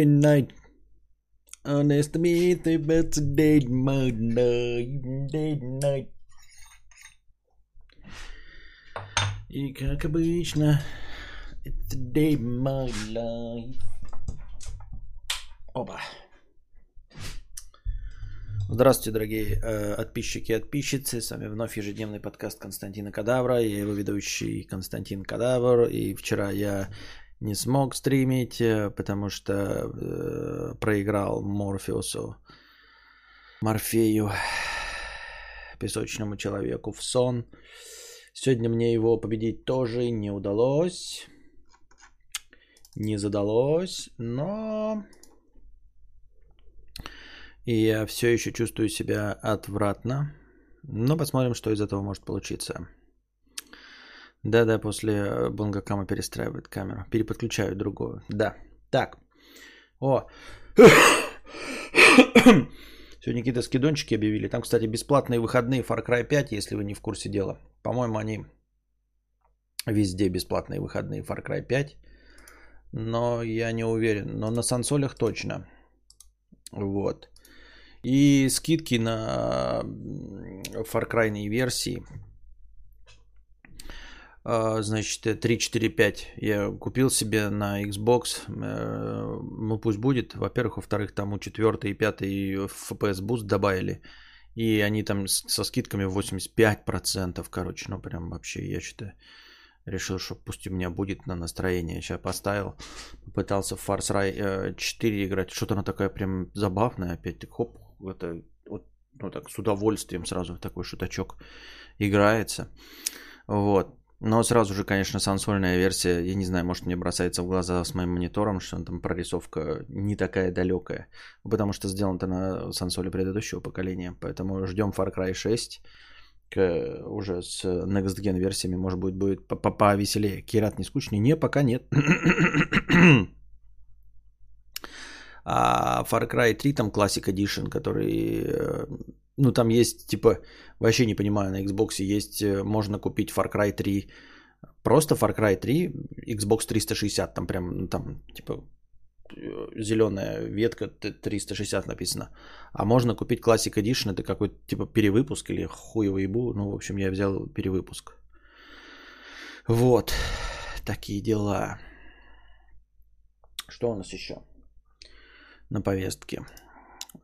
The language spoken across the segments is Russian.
night. Honest me, it's a day night, day night. И как обычно, it's a day my life. Опа. Здравствуйте, дорогие э, подписчики и подписчицы. С вами вновь ежедневный подкаст Константина Кадавра. Я его ведущий Константин Кадавр. И вчера я не смог стримить, э, потому что э, проиграл Морфеусу, Морфею, песочному человеку в сон. Сегодня мне его победить тоже не удалось. Не задалось, но... И я все еще чувствую себя отвратно. Но посмотрим, что из этого может получиться. Да-да, после э, Бонгакама перестраивает камеру. Переподключаю другую. Да. Так. О. Сегодня какие-то скидончики объявили. Там, кстати, бесплатные выходные Far Cry 5, если вы не в курсе дела. По-моему, они везде бесплатные выходные Far Cry 5. Но я не уверен. Но на сансолях точно. Вот. И скидки на Far Cry версии значит, 3, 4, 5 я купил себе на Xbox. Э, ну, пусть будет. Во-первых, во-вторых, там у 4 и 5 FPS Boost добавили. И они там со скидками 85%, короче, ну прям вообще, я что-то решил, что пусть у меня будет на настроение. Сейчас поставил, попытался в Far Cry 4 играть. Что-то она такая прям забавная опять. Хоп, это вот, ну так с удовольствием сразу такой шуточок играется. Вот. Но сразу же, конечно, сансольная версия, я не знаю, может мне бросается в глаза с моим монитором, что там прорисовка не такая далекая. Потому что сделано-то на сансоле предыдущего поколения. Поэтому ждем Far Cry 6 к, уже с Next Gen версиями, может быть, будет повеселее. Кират не скучный? Не, пока нет. А Far Cry 3 там Classic Edition, который э, ну, там есть, типа, вообще не понимаю, на Xbox есть, э, можно купить Far Cry 3, просто Far Cry 3, Xbox 360, там прям, ну, там, типа, э, зеленая ветка 360 написано. А можно купить Classic Edition, это какой-то типа перевыпуск или хуево ебу. Ну, в общем, я взял перевыпуск. Вот, такие дела. Что у нас еще на повестке?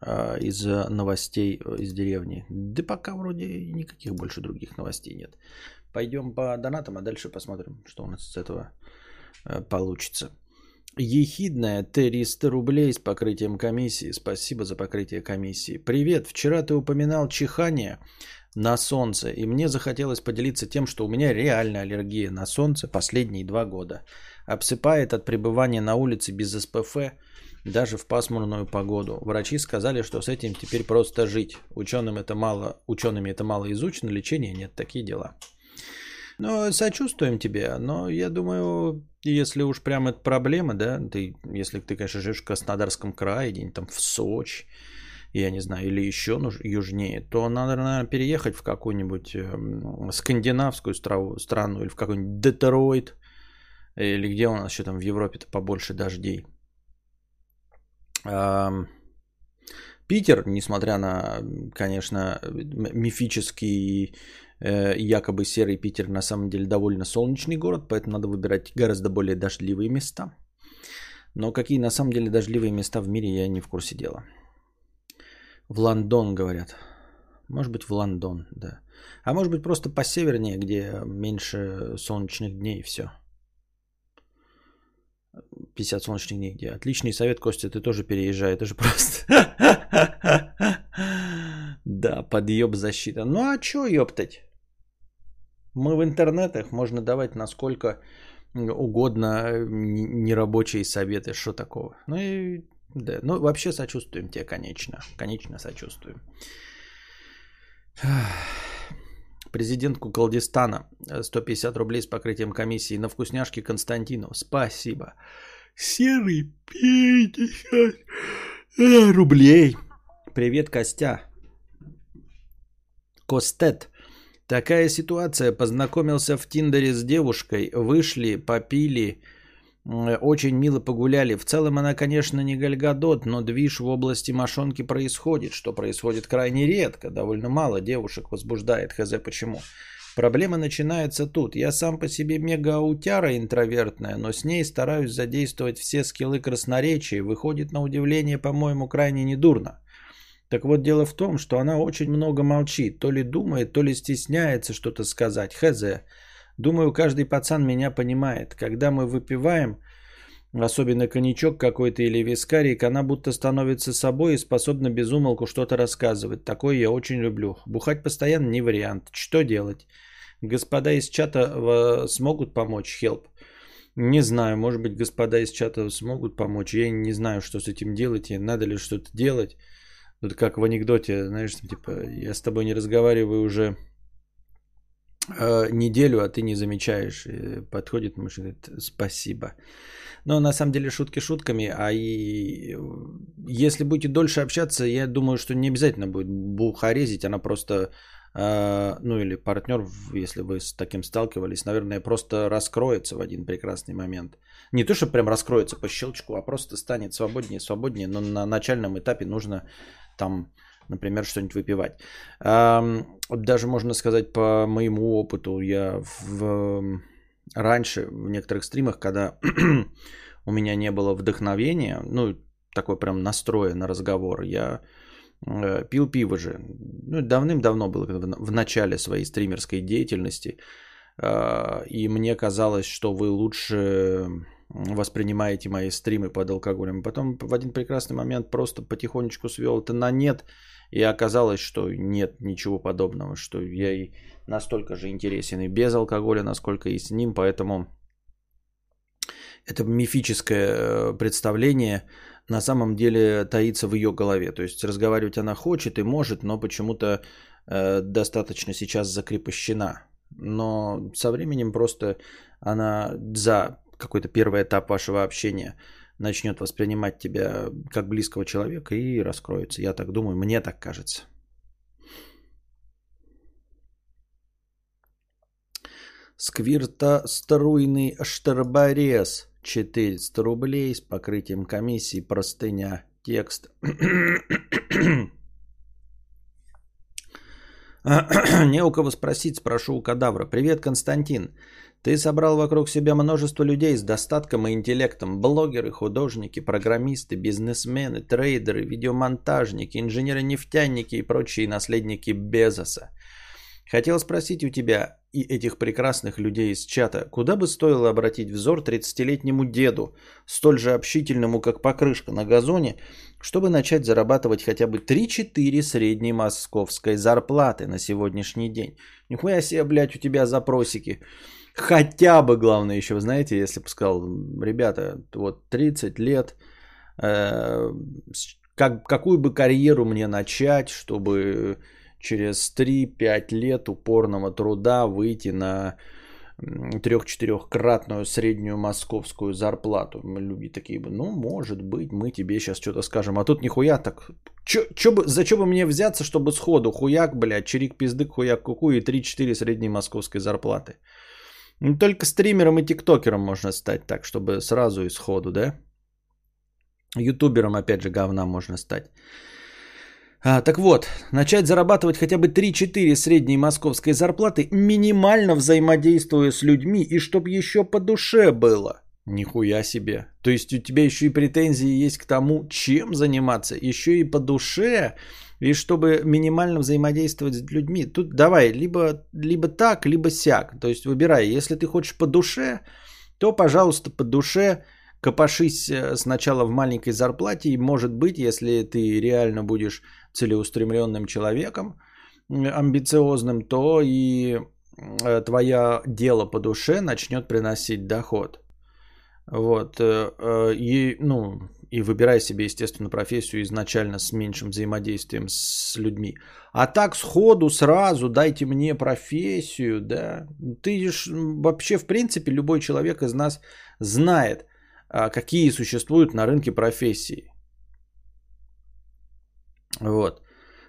А, из новостей э, из деревни. Да пока вроде никаких больше других новостей нет. Пойдем по донатам, а дальше посмотрим, что у нас с этого э, получится. Ехидная 300 рублей с покрытием комиссии. Спасибо за покрытие комиссии. Привет, вчера ты упоминал чихание на солнце, и мне захотелось поделиться тем, что у меня реальная аллергия на солнце последние два года. Обсыпает от пребывания на улице без СПФ даже в пасмурную погоду. Врачи сказали, что с этим теперь просто жить. Ученым это мало, учеными это мало изучено, лечения нет, такие дела. Ну, сочувствуем тебе, но я думаю, если уж прям это проблема, да, ты, если ты, конечно, живешь в Краснодарском крае, где-нибудь там в Сочи, я не знаю, или еще южнее, то надо, наверное, переехать в какую-нибудь э, скандинавскую страну или в какой-нибудь Детройт, или где у нас еще там в Европе-то побольше дождей. Питер, несмотря на, конечно, мифический э, якобы серый Питер, на самом деле довольно солнечный город, поэтому надо выбирать гораздо более дождливые места. Но какие на самом деле дождливые места в мире, я не в курсе дела. В Лондон, говорят. Может быть, в Лондон, да. А может быть, просто по севернее, где меньше солнечных дней и все. 50 солнечных дней. Отличный совет, Костя, ты тоже переезжай. Это же просто... Да, подъеб защита. Ну а чё ёптать? Мы в интернетах, можно давать насколько угодно нерабочие советы, что такого. Ну и да, ну вообще сочувствуем тебе, конечно. Конечно сочувствуем. Президент Куколдистана 150 рублей с покрытием комиссии на вкусняшки Константинов. Спасибо. Серый 50 э, рублей. Привет, Костя. Костет. Такая ситуация. Познакомился в Тиндере с девушкой. Вышли, попили, Очень мило погуляли. В целом она, конечно, не гальгадот, но движ в области мошонки происходит, что происходит крайне редко. Довольно мало девушек возбуждает. Хз почему. Проблема начинается тут. Я сам по себе мега-аутяра интровертная, но с ней стараюсь задействовать все скиллы красноречия. Выходит на удивление, по-моему, крайне недурно. Так вот, дело в том, что она очень много молчит. То ли думает, то ли стесняется что-то сказать. Хз. Думаю, каждый пацан меня понимает. Когда мы выпиваем, особенно коньячок какой-то или вискарик, она будто становится собой и способна безумолку что-то рассказывать. Такое я очень люблю. Бухать постоянно не вариант. Что делать? Господа из чата смогут помочь? Help. Не знаю, может быть, господа из чата смогут помочь. Я не знаю, что с этим делать, и надо ли что-то делать. Вот как в анекдоте, знаешь, типа, я с тобой не разговариваю уже э, неделю, а ты не замечаешь. Подходит муж и говорит, спасибо. Но на самом деле шутки шутками, а и если будете дольше общаться, я думаю, что не обязательно будет бухарезить, она просто ну или партнер, если вы с таким сталкивались, наверное, просто раскроется в один прекрасный момент. Не то, что прям раскроется по щелчку, а просто станет свободнее, свободнее, но на начальном этапе нужно там, например, что-нибудь выпивать. Даже можно сказать по моему опыту, я в... раньше в некоторых стримах, когда у меня не было вдохновения, ну, такой прям настроя на разговор, я пил пиво же. Ну, давным-давно было, в начале своей стримерской деятельности. А, и мне казалось, что вы лучше воспринимаете мои стримы под алкоголем. Потом в один прекрасный момент просто потихонечку свел это на нет. И оказалось, что нет ничего подобного, что я и настолько же интересен и без алкоголя, насколько и с ним. Поэтому это мифическое э, представление на самом деле таится в ее голове. То есть разговаривать она хочет и может, но почему-то э, достаточно сейчас закрепощена. Но со временем просто она за какой-то первый этап вашего общения начнет воспринимать тебя как близкого человека и раскроется. Я так думаю, мне так кажется. Сквирта струйный штарборез. 400 рублей с покрытием комиссии, простыня, текст. Не у кого спросить, спрошу у кадавра. Привет, Константин. Ты собрал вокруг себя множество людей с достатком и интеллектом. Блогеры, художники, программисты, бизнесмены, трейдеры, видеомонтажники, инженеры-нефтяники и прочие наследники Безоса. Хотел спросить у тебя и этих прекрасных людей из чата, куда бы стоило обратить взор 30-летнему деду, столь же общительному, как покрышка на газоне, чтобы начать зарабатывать хотя бы 3-4 средней московской зарплаты на сегодняшний день. Нихуя себе, блядь, у тебя запросики. Хотя бы, главное еще, знаете, если бы сказал, ребята, вот 30 лет, э, как, какую бы карьеру мне начать, чтобы через 3-5 лет упорного труда выйти на трех-четырехкратную среднюю московскую зарплату. Люди такие бы, ну, может быть, мы тебе сейчас что-то скажем. А тут нихуя так. Чё, чё бы, за что бы мне взяться, чтобы сходу хуяк, блядь, чирик пиздык, хуяк куку и 3-4 средней московской зарплаты. Ну, только стримером и тиктокером можно стать так, чтобы сразу и сходу, да? Ютубером, опять же, говна можно стать. А, так вот, начать зарабатывать хотя бы 3-4 средней московской зарплаты, минимально взаимодействуя с людьми, и чтоб еще по душе было. Нихуя себе. То есть у тебя еще и претензии есть к тому, чем заниматься, еще и по душе, и чтобы минимально взаимодействовать с людьми. Тут давай, либо, либо так, либо сяк. То есть выбирай. Если ты хочешь по душе, то, пожалуйста, по душе копошись э, сначала в маленькой зарплате, и может быть, если ты реально будешь целеустремленным человеком, амбициозным, то и э, твое дело по душе начнет приносить доход. Вот. Э, и, ну, и выбирай себе, естественно, профессию изначально с меньшим взаимодействием с людьми. А так сходу, сразу дайте мне профессию, да. Ты ж вообще, в принципе, любой человек из нас знает, какие существуют на рынке профессии. Вот.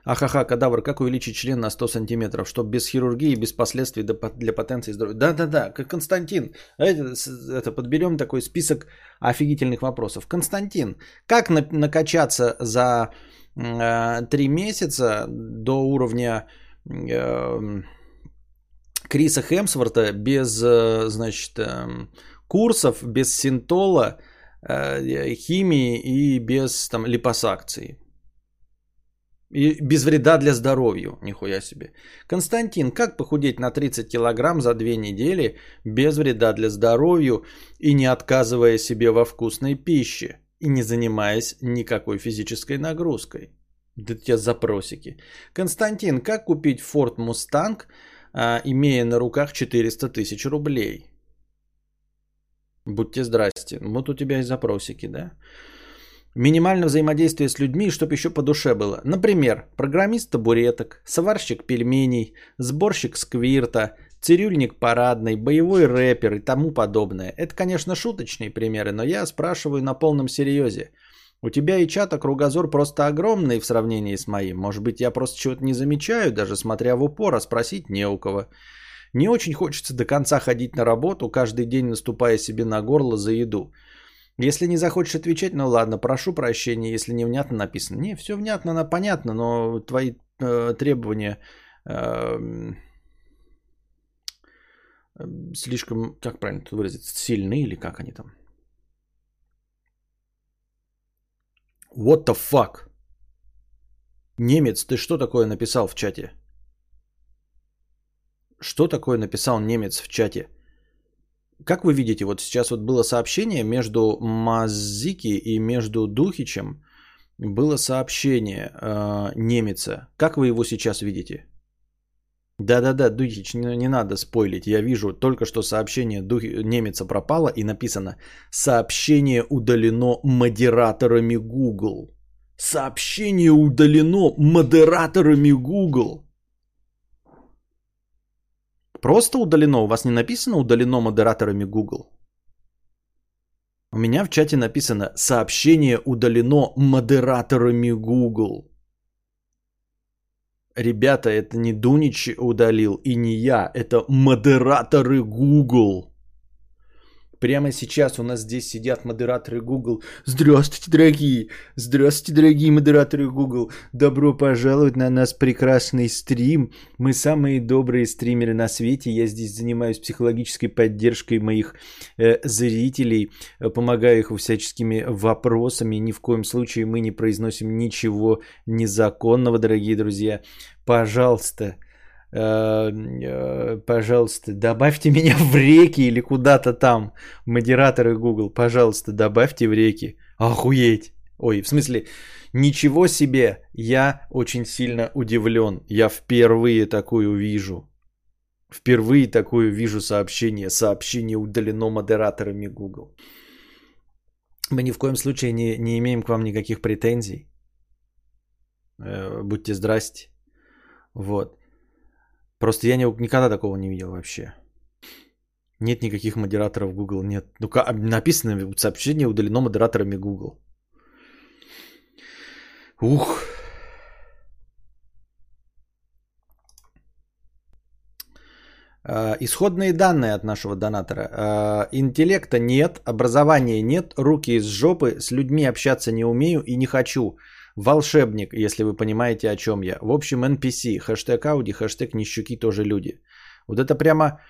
Ахаха, кадавр, как увеличить член на 100 сантиметров, чтобы без хирургии, без последствий для потенции здоровья? Да-да-да, как Константин. Это, это подберем такой список офигительных вопросов. Константин, как на, накачаться за э, 3 месяца до уровня э, Криса Хемсворта без, э, значит, э, курсов, без синтола, э, химии и без там, липосакции? И без вреда для здоровья, нихуя себе. Константин, как похудеть на 30 килограмм за две недели без вреда для здоровья и не отказывая себе во вкусной пище и не занимаясь никакой физической нагрузкой? Да те запросики. Константин, как купить Ford Mustang, а, имея на руках 400 тысяч рублей? Будьте здрасте. Вот у тебя и запросики, да? Минимальное взаимодействие с людьми, чтобы еще по душе было. Например, программист табуреток, сварщик пельменей, сборщик сквирта, цирюльник парадный, боевой рэпер и тому подобное. Это, конечно, шуточные примеры, но я спрашиваю на полном серьезе. У тебя и чата кругозор просто огромный в сравнении с моим. Может быть, я просто чего-то не замечаю, даже смотря в упор, а спросить не у кого. Не очень хочется до конца ходить на работу, каждый день наступая себе на горло за еду. Если не захочешь отвечать, ну ладно, прошу прощения, если невнятно написано. Не, все внятно, понятно, но твои э, требования э, слишком, как правильно тут выразиться, сильны или как они там? What the fuck? Немец, ты что такое написал в чате? Что такое написал немец в чате? Как вы видите, вот сейчас вот было сообщение между Мазики и между Духичем. Было сообщение э, немеца. Как вы его сейчас видите? Да-да-да, Духич, не, не надо спойлить. Я вижу только что сообщение Дух... немеца пропало и написано «Сообщение удалено модераторами Google». Сообщение удалено модераторами Google. Просто удалено. У вас не написано удалено модераторами Google? У меня в чате написано сообщение удалено модераторами Google. Ребята, это не Дунич удалил и не я, это модераторы Google. Прямо сейчас у нас здесь сидят модераторы Google. Здравствуйте, дорогие! Здравствуйте, дорогие модераторы Google! Добро пожаловать на нас прекрасный стрим. Мы самые добрые стримеры на свете. Я здесь занимаюсь психологической поддержкой моих э, зрителей, помогаю их всяческими вопросами. Ни в коем случае мы не произносим ничего незаконного, дорогие друзья. Пожалуйста, э, пожалуйста, добавьте меня в реки или куда-то там. Модераторы Google, пожалуйста, добавьте в реки. Охуеть. Ой, в смысле, ничего себе, я очень сильно удивлен. Я впервые такую вижу. Впервые такое вижу сообщение. Сообщение удалено модераторами Google. Мы ни в коем случае не, не имеем к вам никаких претензий. Э, будьте здрасте. Вот. Просто я никогда такого не видел вообще. Нет никаких модераторов Google, нет. Ну, написано сообщение удалено модераторами Google. Ух. А, исходные данные от нашего донатора. А, интеллекта нет, образования нет, руки из жопы, с людьми общаться не умею и не хочу. Волшебник, если вы понимаете, о чем я. В общем, NPC, хэштег Ауди, хэштег Нищуки тоже люди. Вот это прямо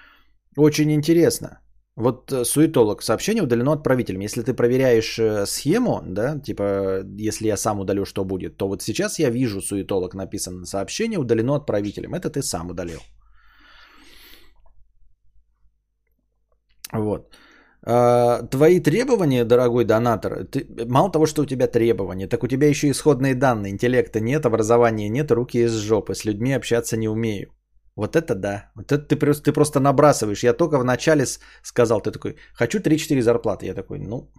очень интересно. Вот э, суетолог, сообщение удалено отправителем. Если ты проверяешь э, схему, да, типа, если я сам удалю, что будет, то вот сейчас я вижу суетолог написано сообщение удалено отправителем. Это ты сам удалил. Вот. А, твои требования, дорогой донатор, ты, мало того, что у тебя требования, так у тебя еще исходные данные. Интеллекта нет, образования нет, руки из жопы. С людьми общаться не умею. Вот это да. Вот это ты, ты просто набрасываешь. Я только вначале сказал, ты такой, хочу 3-4 зарплаты. Я такой, ну,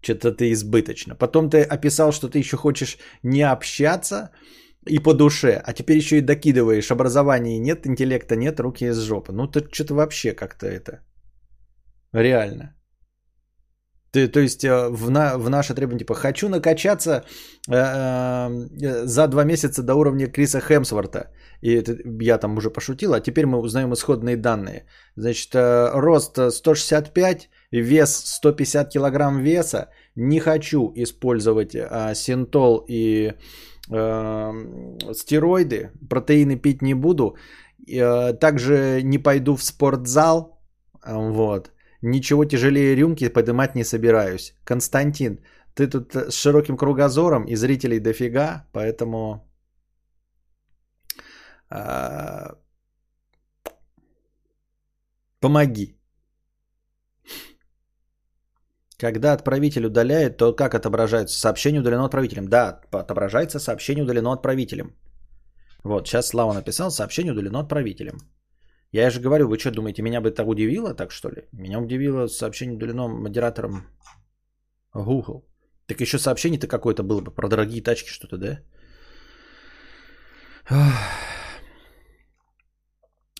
что-то ты избыточно. Потом ты описал, что ты еще хочешь не общаться и по душе, а теперь еще и докидываешь, образования нет, интеллекта нет, руки из жопы. Ну, ты что-то вообще как-то это Реально. Ты, то есть э, в, на, в наше требование, типа, хочу накачаться э, э, за два месяца до уровня Криса Хемсворта. И это, я там уже пошутил, а теперь мы узнаем исходные данные. Значит, э, рост 165, вес 150 килограмм веса. Не хочу использовать синтол и э, стероиды. Протеины пить не буду. Также не пойду в спортзал. Вот. Ничего тяжелее рюмки поднимать не собираюсь. Константин, ты тут с широким кругозором и зрителей дофига, поэтому... А... Помоги. Когда отправитель удаляет, то как отображается? Сообщение удалено отправителем. Да, отображается сообщение удалено отправителем. Вот, сейчас Слава написал, сообщение удалено отправителем. Я же говорю, вы что думаете, меня бы это удивило так что ли? Меня удивило сообщение удалено модератором Google. Так еще сообщение-то какое-то было бы про дорогие тачки что-то, да?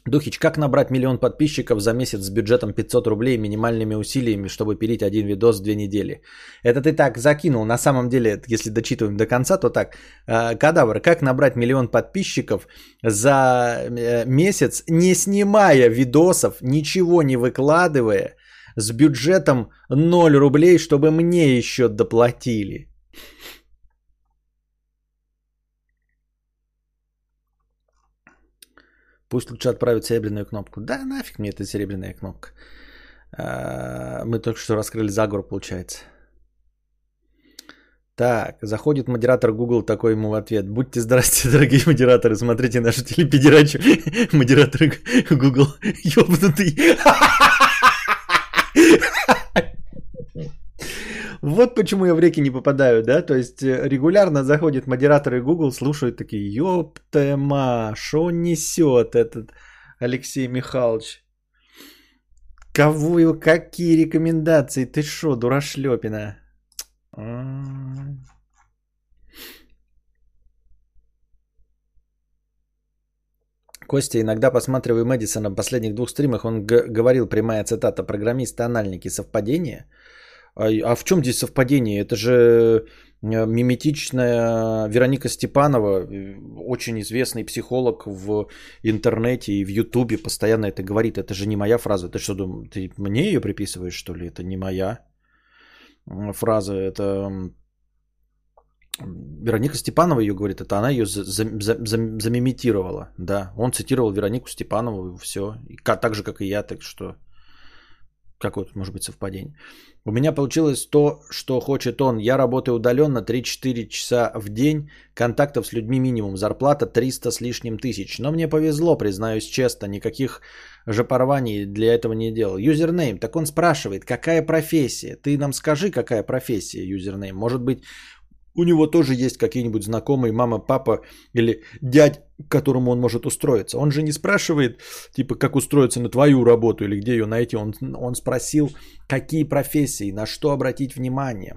Духич, как набрать миллион подписчиков за месяц с бюджетом 500 рублей минимальными усилиями, чтобы пилить один видос в две недели? Это ты так закинул. На самом деле, если дочитываем до конца, то так. Э, кадавр, как набрать миллион подписчиков за э, месяц, не снимая видосов, ничего не выкладывая, с бюджетом 0 рублей, чтобы мне еще доплатили? Пусть лучше отправят серебряную кнопку. Да, нафиг мне эта серебряная кнопка. А, мы только что раскрыли заговор, получается. Так, заходит модератор Google, такой ему в ответ. Будьте здрасте, дорогие модераторы, смотрите нашу телепередачу. Модератор Google, ёбнутый. Вот почему я в реки не попадаю, да? То есть э, регулярно заходят модераторы Google, слушают такие, ёптема, что несет этот Алексей Михайлович? Кого какие рекомендации? Ты шо, дурашлепина? Костя, иногда посматриваю Мэдисона в последних двух стримах, он г- говорил, прямая цитата, программисты-анальники, совпадение – а, а в чем здесь совпадение? Это же э, миметичная Вероника Степанова, э, очень известный психолог в интернете и в Ютубе, постоянно это говорит. Это же не моя фраза. Ты что, думаешь, ты мне ее приписываешь, что ли? Это не моя фраза. Это Вероника Степанова ее говорит, это она ее за, за, за, замимитировала. Да, он цитировал Веронику Степанову, все. И, так же, как и я, так что какое тут может быть совпадение? У меня получилось то, что хочет он. Я работаю удаленно 3-4 часа в день, контактов с людьми минимум, зарплата 300 с лишним тысяч. Но мне повезло, признаюсь честно, никаких же порваний для этого не делал. Юзернейм, так он спрашивает, какая профессия? Ты нам скажи, какая профессия, юзернейм. Может быть, у него тоже есть какие-нибудь знакомые, мама, папа или дядь, к которому он может устроиться. Он же не спрашивает, типа, как устроиться на твою работу или где ее найти. Он, он спросил, какие профессии, на что обратить внимание.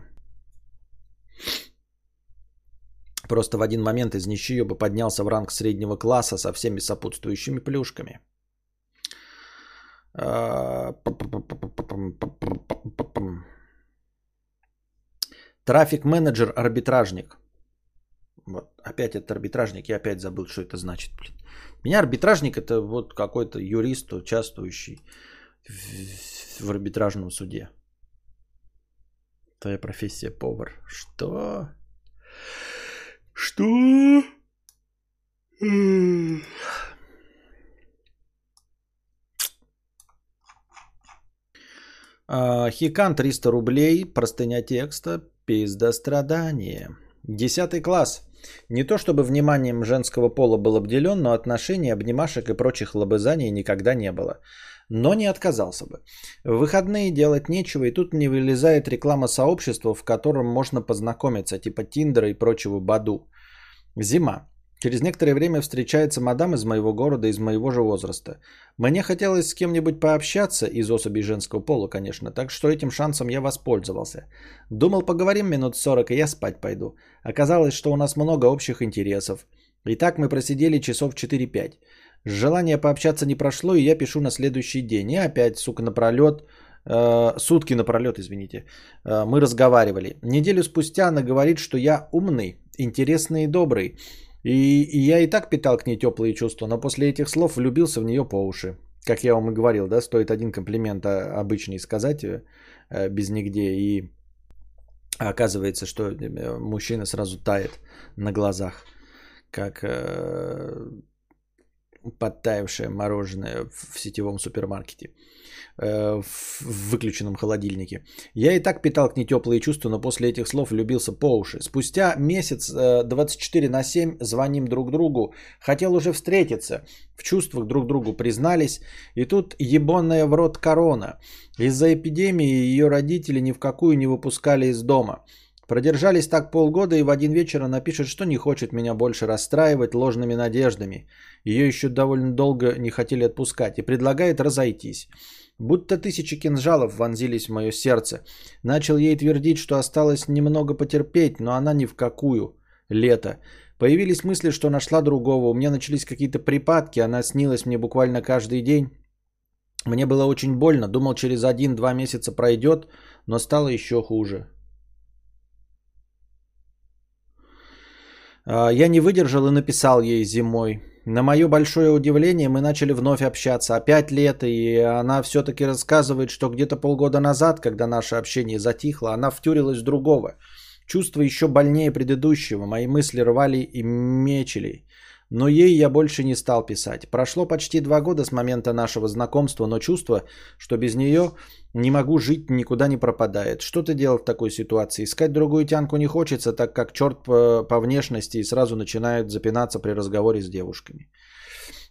Просто в один момент из нищие бы поднялся в ранг среднего класса со всеми сопутствующими плюшками. Трафик менеджер, арбитражник. Вот, опять это арбитражник, я опять забыл, что это значит. Блин. Меня арбитражник это вот какой-то юрист, участвующий в, в арбитражном суде. Твоя профессия повар. Что? Что? А, Хикан 300 рублей, простыня текста, Пиздострадание. Десятый класс. Не то чтобы вниманием женского пола был обделен, но отношений, обнимашек и прочих лобызаний никогда не было. Но не отказался бы. В выходные делать нечего, и тут мне вылезает реклама сообщества, в котором можно познакомиться, типа Тиндера и прочего Баду. Зима. Через некоторое время встречается мадам из моего города, из моего же возраста. Мне хотелось с кем-нибудь пообщаться, из особей женского пола, конечно, так что этим шансом я воспользовался. Думал, поговорим минут 40, и я спать пойду. Оказалось, что у нас много общих интересов. И так мы просидели часов 4-5. Желание пообщаться не прошло, и я пишу на следующий день. И опять, сука, напролет э, сутки напролет, извините, э, мы разговаривали. Неделю спустя она говорит, что я умный, интересный и добрый. И, я и так питал к ней теплые чувства, но после этих слов влюбился в нее по уши. Как я вам и говорил, да, стоит один комплимент а, обычный сказать э, без нигде, и оказывается, что э, мужчина сразу тает на глазах, как э, подтаявшее мороженое в сетевом супермаркете. Э, в выключенном холодильнике. Я и так питал к ней теплые чувства, но после этих слов влюбился по уши. Спустя месяц 24 э, на 7 звоним друг другу. Хотел уже встретиться. В чувствах друг другу признались. И тут ебаная в рот корона. Из-за эпидемии ее родители ни в какую не выпускали из дома. Продержались так полгода и в один вечер она пишет, что не хочет меня больше расстраивать ложными надеждами. Ее еще довольно долго не хотели отпускать и предлагает разойтись. Будто тысячи кинжалов вонзились в мое сердце. Начал ей твердить, что осталось немного потерпеть, но она ни в какую. Лето. Появились мысли, что нашла другого. У меня начались какие-то припадки. Она снилась мне буквально каждый день. Мне было очень больно. Думал, через один-два месяца пройдет, но стало еще хуже. А, я не выдержал и написал ей зимой. На мое большое удивление мы начали вновь общаться. Опять лето, и она все-таки рассказывает, что где-то полгода назад, когда наше общение затихло, она втюрилась в другого. Чувство еще больнее предыдущего. Мои мысли рвали и мечили. Но ей я больше не стал писать. Прошло почти два года с момента нашего знакомства, но чувство, что без нее не могу жить, никуда не пропадает. Что ты делал в такой ситуации? Искать другую тянку не хочется, так как черт по, по внешности и сразу начинают запинаться при разговоре с девушками.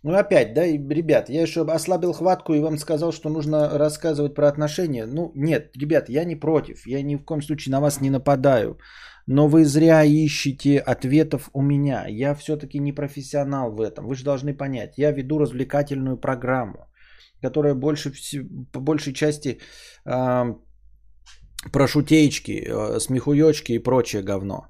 Ну опять, да, ребят, я еще ослабил хватку и вам сказал, что нужно рассказывать про отношения. Ну нет, ребят, я не против, я ни в коем случае на вас не нападаю. Но вы зря ищете ответов у меня. Я все-таки не профессионал в этом. Вы же должны понять, я веду развлекательную программу, которая больше, по большей части э, про шутеечки, э, смехуечки и прочее говно.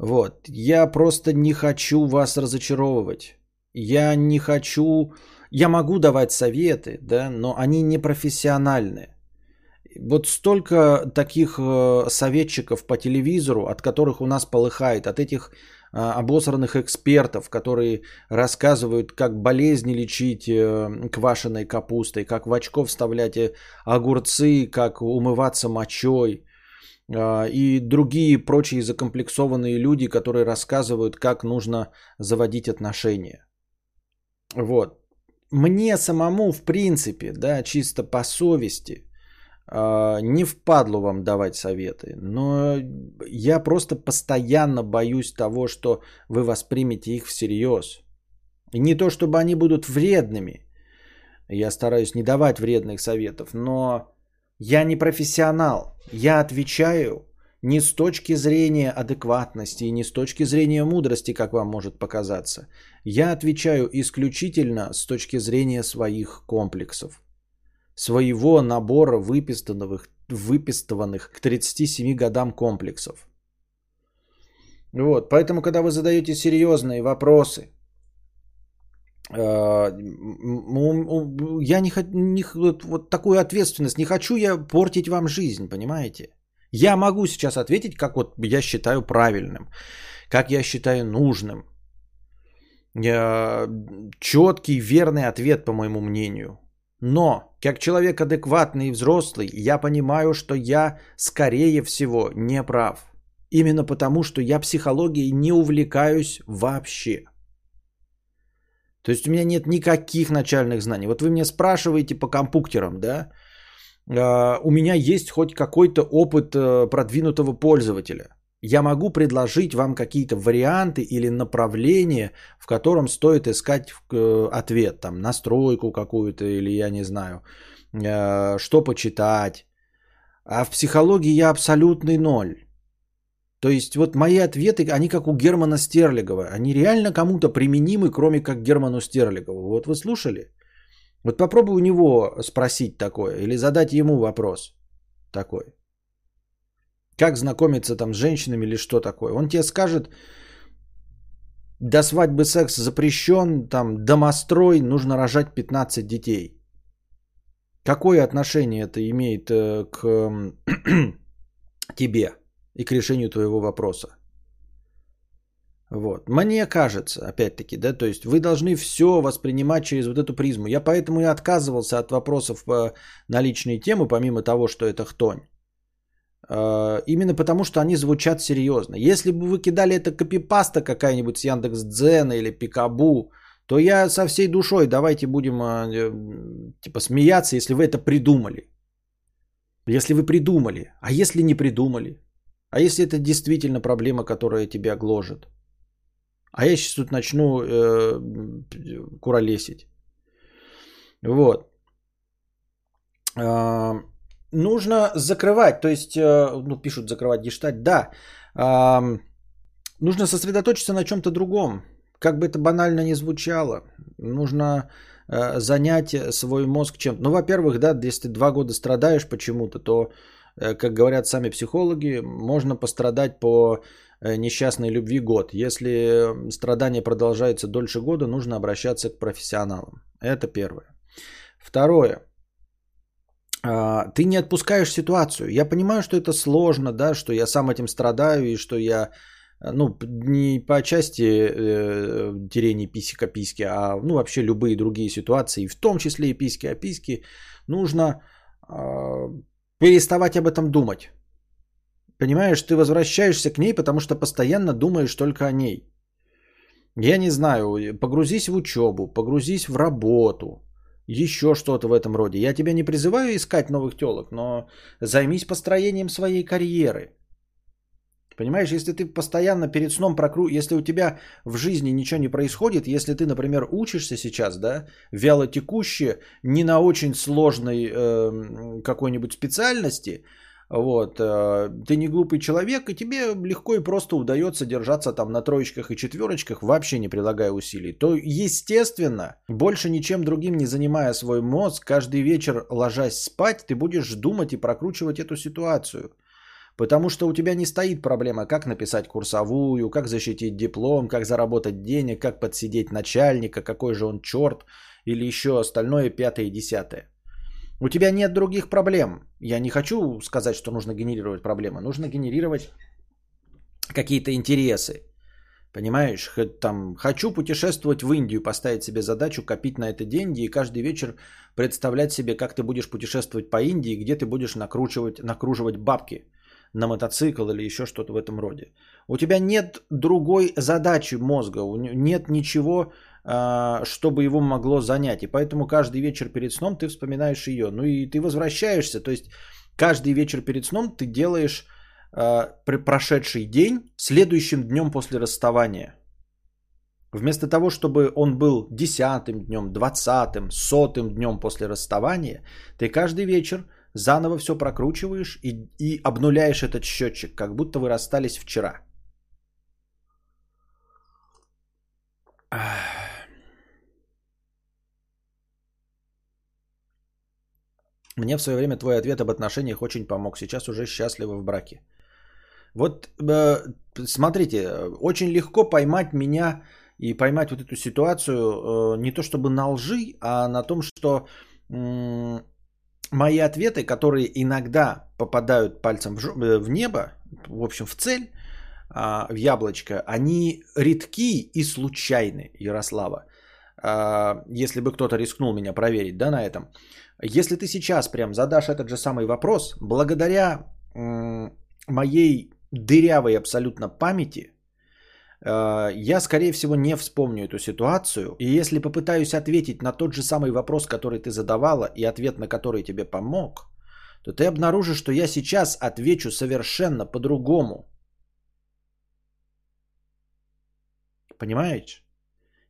Вот. Я просто не хочу вас разочаровывать. Я не хочу... Я могу давать советы, да, но они не профессиональные. Вот столько таких э, советчиков по телевизору, от которых у нас полыхает, от этих а, обосранных экспертов, которые рассказывают, как болезни лечить э, квашеной капустой, как в очко вставлять э, огурцы, как умываться мочой и другие прочие закомплексованные люди, которые рассказывают, как нужно заводить отношения. Вот. Мне самому, в принципе, да, чисто по совести – не впадлу вам давать советы, но я просто постоянно боюсь того, что вы воспримете их всерьез. И не то, чтобы они будут вредными. Я стараюсь не давать вредных советов, но я не профессионал. Я отвечаю не с точки зрения адекватности и не с точки зрения мудрости, как вам может показаться. Я отвечаю исключительно с точки зрения своих комплексов своего набора выпистанных, выпистыванных к 37 годам комплексов. Вот, поэтому, когда вы задаете серьезные вопросы, э, я не, не вот такую ответственность не хочу я портить вам жизнь, понимаете? Я могу сейчас ответить, как вот я считаю правильным, как я считаю нужным. Четкий, верный ответ, по моему мнению. Но, как человек адекватный и взрослый, я понимаю, что я, скорее всего, не прав. Именно потому, что я психологией не увлекаюсь вообще. То есть у меня нет никаких начальных знаний. Вот вы меня спрашиваете по компьютерам, да? Uh, у меня есть хоть какой-то опыт uh, продвинутого пользователя я могу предложить вам какие-то варианты или направления, в котором стоит искать э, ответ, там, настройку какую-то или я не знаю, э, что почитать. А в психологии я абсолютный ноль. То есть вот мои ответы, они как у Германа Стерлигова. Они реально кому-то применимы, кроме как Герману Стерлигову. Вот вы слушали? Вот попробуй у него спросить такое или задать ему вопрос такой. Как знакомиться там с женщинами или что такое. Он тебе скажет, до свадьбы секс запрещен, там домострой, нужно рожать 15 детей. Какое отношение это имеет э, к тебе и к решению твоего вопроса? Вот. Мне кажется, опять-таки, да, то есть вы должны все воспринимать через вот эту призму. Я поэтому и отказывался от вопросов на личные темы, помимо того, что это хтонь. А, именно потому, что они звучат серьезно. Если бы вы кидали это копипаста какая-нибудь с Яндекс Дзена или Пикабу, то я со всей душой давайте будем а, э, типа смеяться, если вы это придумали. Если вы придумали. А если не придумали? А если это действительно проблема, которая тебя гложет? А я сейчас тут начну э, куролесить. Вот. Э, нужно закрывать, то есть, э, ну, пишут закрывать гештальт, да. Э, нужно сосредоточиться на чем-то другом. Как бы это банально не звучало, нужно э, занять свой мозг чем-то. Ну, во-первых, да, если ты два года страдаешь почему-то, то, э, как говорят сами психологи, можно пострадать по Э, несчастной любви год. Если страдание продолжается дольше года, нужно обращаться к профессионалам. Это первое. Второе. А, ты не отпускаешь ситуацию. Я понимаю, что это сложно, да, что я сам этим страдаю и что я, э, ну, не по части э, дерений писика-писки, а, ну, вообще любые другие ситуации, в том числе и писки-описки, нужно э, переставать об этом думать. Понимаешь, ты возвращаешься к ней, потому что постоянно думаешь только о ней. Я не знаю, погрузись в учебу, погрузись в работу, еще что-то в этом роде. Я тебя не призываю искать новых телок, но займись построением своей карьеры. Понимаешь, если ты постоянно перед сном прокру... Если у тебя в жизни ничего не происходит, если ты, например, учишься сейчас, да, вяло текуще, не на очень сложной э, какой-нибудь специальности, вот, э, ты не глупый человек, и тебе легко и просто удается держаться там на троечках и четверочках, вообще не прилагая усилий, то, естественно, больше ничем другим не занимая свой мозг, каждый вечер ложась спать, ты будешь думать и прокручивать эту ситуацию. Потому что у тебя не стоит проблема, как написать курсовую, как защитить диплом, как заработать денег, как подсидеть начальника, какой же он черт, или еще остальное пятое и десятое. У тебя нет других проблем. Я не хочу сказать, что нужно генерировать проблемы. Нужно генерировать какие-то интересы. Понимаешь, там, хочу путешествовать в Индию, поставить себе задачу, копить на это деньги и каждый вечер представлять себе, как ты будешь путешествовать по Индии, где ты будешь накручивать, накруживать бабки на мотоцикл или еще что-то в этом роде. У тебя нет другой задачи мозга, нет ничего, чтобы его могло занять. И поэтому каждый вечер перед сном ты вспоминаешь ее. Ну и ты возвращаешься. То есть каждый вечер перед сном ты делаешь а, прошедший день следующим днем после расставания. Вместо того, чтобы он был десятым днем, двадцатым, сотым днем после расставания, ты каждый вечер заново все прокручиваешь и, и обнуляешь этот счетчик, как будто вы расстались вчера. Ах. Мне в свое время твой ответ об отношениях очень помог. Сейчас уже счастлива в браке. Вот э, смотрите, очень легко поймать меня и поймать вот эту ситуацию э, не то чтобы на лжи, а на том, что мои ответы, которые иногда попадают пальцем в, э, небо, в общем в цель, э, в яблочко, они редки и случайны, Ярослава. Э, если бы кто-то рискнул меня проверить, да, на этом. Если ты сейчас прям задашь этот же самый вопрос, благодаря моей дырявой абсолютно памяти, э, я, скорее всего, не вспомню эту ситуацию. И если попытаюсь ответить на тот же самый вопрос, который ты задавала, и ответ на который тебе помог, то ты обнаружишь, что я сейчас отвечу совершенно по-другому. Понимаете?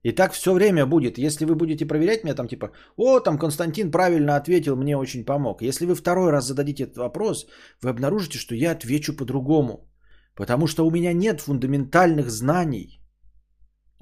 И так все время будет. Если вы будете проверять меня там типа, о, там Константин правильно ответил, мне очень помог. Если вы второй раз зададите этот вопрос, вы обнаружите, что я отвечу по-другому. Потому что у меня нет фундаментальных знаний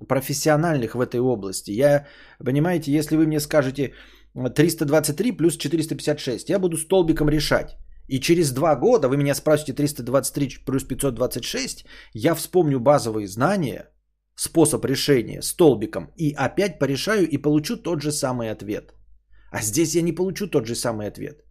профессиональных в этой области. Я, понимаете, если вы мне скажете 323 плюс 456, я буду столбиком решать. И через два года вы меня спросите 323 плюс 526, я вспомню базовые знания – способ решения столбиком и опять порешаю и получу тот же самый ответ. А здесь я не получу тот же самый ответ.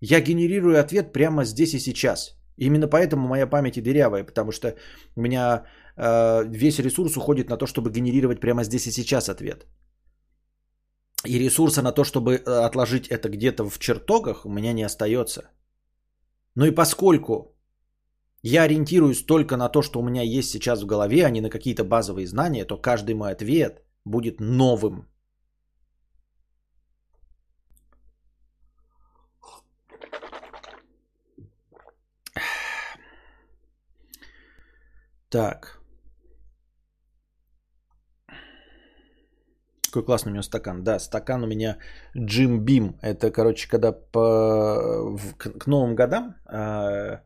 Я генерирую ответ прямо здесь и сейчас. Именно поэтому моя память и дырявая, потому что у меня э, весь ресурс уходит на то, чтобы генерировать прямо здесь и сейчас ответ. И ресурса на то, чтобы э, отложить это где-то в чертогах, у меня не остается. Но и поскольку я ориентируюсь только на то, что у меня есть сейчас в голове, а не на какие-то базовые знания, то каждый мой ответ будет новым. Так. Какой классный у него стакан. Да, стакан у меня Jim Beam. Это, короче, когда по, к, к Новым годам, э,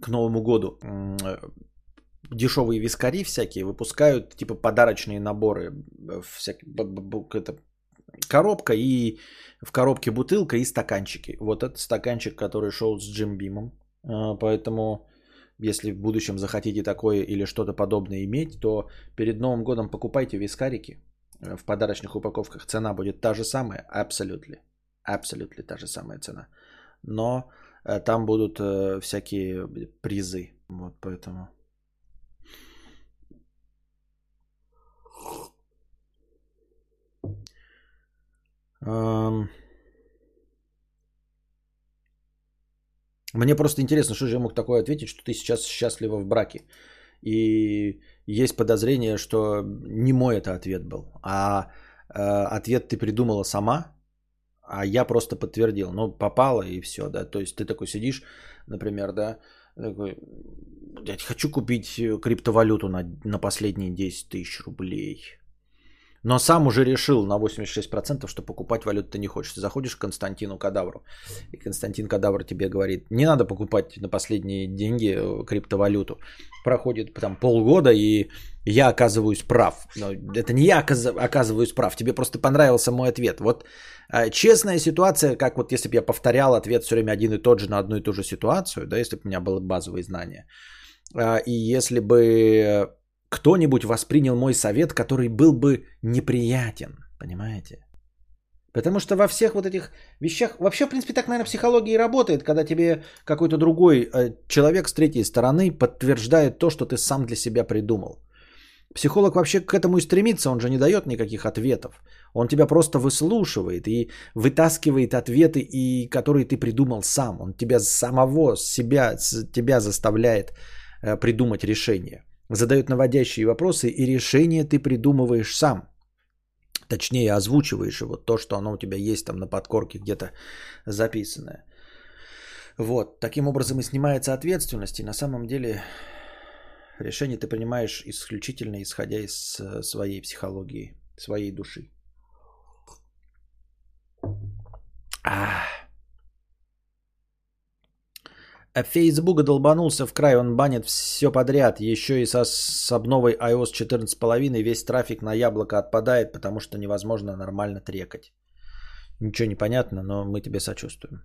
к Новому году э, дешевые вискари всякие выпускают типа подарочные наборы. Всякие, это, коробка и в коробке бутылка и стаканчики. Вот этот стаканчик, который шел с Jim Beam. Э, поэтому если в будущем захотите такое или что-то подобное иметь, то перед Новым годом покупайте вискарики в подарочных упаковках. Цена будет та же самая, абсолютно. Абсолютно та же самая цена. Но э, там будут э, всякие призы. Вот поэтому. Мне просто интересно, что же я мог такое ответить, что ты сейчас счастлива в браке. И есть подозрение, что не мой это ответ был, а э, ответ ты придумала сама, а я просто подтвердил. Ну, попало и все, да. То есть ты такой сидишь, например, да, такой, я хочу купить криптовалюту на, на последние 10 тысяч рублей. Но сам уже решил на 86%, что покупать валюту не хочешь. Ты заходишь к Константину Кадавру, и Константин Кадавр тебе говорит, не надо покупать на последние деньги э, криптовалюту. Проходит там полгода, и я оказываюсь прав. Но это не я оказываюсь прав, тебе просто понравился мой ответ. Вот э, честная ситуация, как вот если бы я повторял ответ все время один и тот же на одну и ту же ситуацию, да, если бы у меня было базовые знания, э, и если бы кто-нибудь воспринял мой совет, который был бы неприятен. Понимаете? Потому что во всех вот этих вещах, вообще, в принципе, так, наверное, психология и работает, когда тебе какой-то другой э, человек с третьей стороны подтверждает то, что ты сам для себя придумал. Психолог вообще к этому и стремится, он же не дает никаких ответов. Он тебя просто выслушивает и вытаскивает ответы, и которые ты придумал сам. Он тебя самого, себя, тебя заставляет э, придумать решение задают наводящие вопросы, и решение ты придумываешь сам. Точнее, озвучиваешь его, то, что оно у тебя есть там на подкорке где-то записанное. Вот, таким образом и снимается ответственность, и на самом деле решение ты принимаешь исключительно исходя из э, своей психологии, своей души. А Facebook долбанулся в край, он банит все подряд. Еще и со, с обновой iOS 14.5 весь трафик на яблоко отпадает, потому что невозможно нормально трекать. Ничего не понятно, но мы тебе сочувствуем.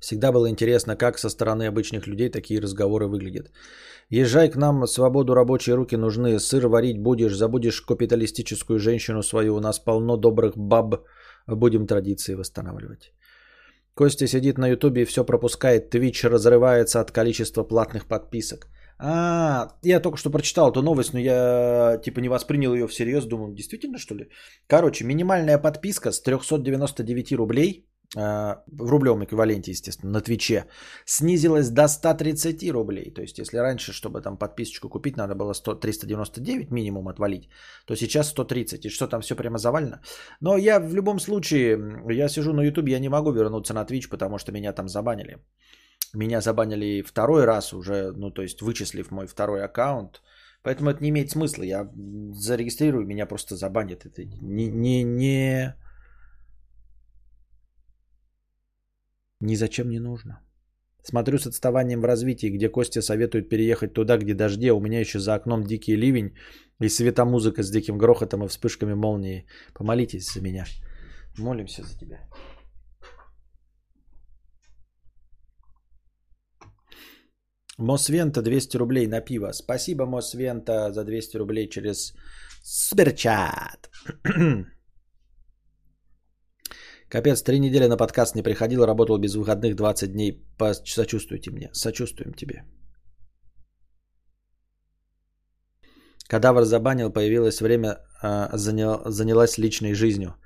Всегда было интересно, как со стороны обычных людей такие разговоры выглядят. Езжай к нам, свободу рабочие руки нужны, сыр варить будешь, забудешь капиталистическую женщину свою, у нас полно добрых баб, будем традиции восстанавливать. Костя сидит на ютубе и все пропускает. Твич разрывается от количества платных подписок. А, я только что прочитал эту новость, но я типа не воспринял ее всерьез. Думаю, действительно что ли? Короче, минимальная подписка с 399 рублей в рублевом эквиваленте, естественно, на Твиче, снизилась до 130 рублей. То есть, если раньше, чтобы там подписочку купить, надо было 100, 399 минимум отвалить, то сейчас 130. И что там все прямо завалено? Но я в любом случае, я сижу на YouTube, я не могу вернуться на Twitch, потому что меня там забанили. Меня забанили второй раз уже, ну то есть вычислив мой второй аккаунт. Поэтому это не имеет смысла. Я зарегистрирую, меня просто забанят. Это не, не, не ни зачем не нужно. Смотрю с отставанием в развитии, где Костя советует переехать туда, где дожди, а у меня еще за окном дикий ливень и светомузыка с диким грохотом и вспышками молнии. Помолитесь за меня. Молимся за тебя. Мосвента 200 рублей на пиво. Спасибо, Мосвента, за 200 рублей через Суперчат. Капец, три недели на подкаст не приходил, работал без выходных 20 дней. Сочувствуйте мне, сочувствуем тебе. Кадавр забанил, появилось время, а, занял, занялась личной жизнью.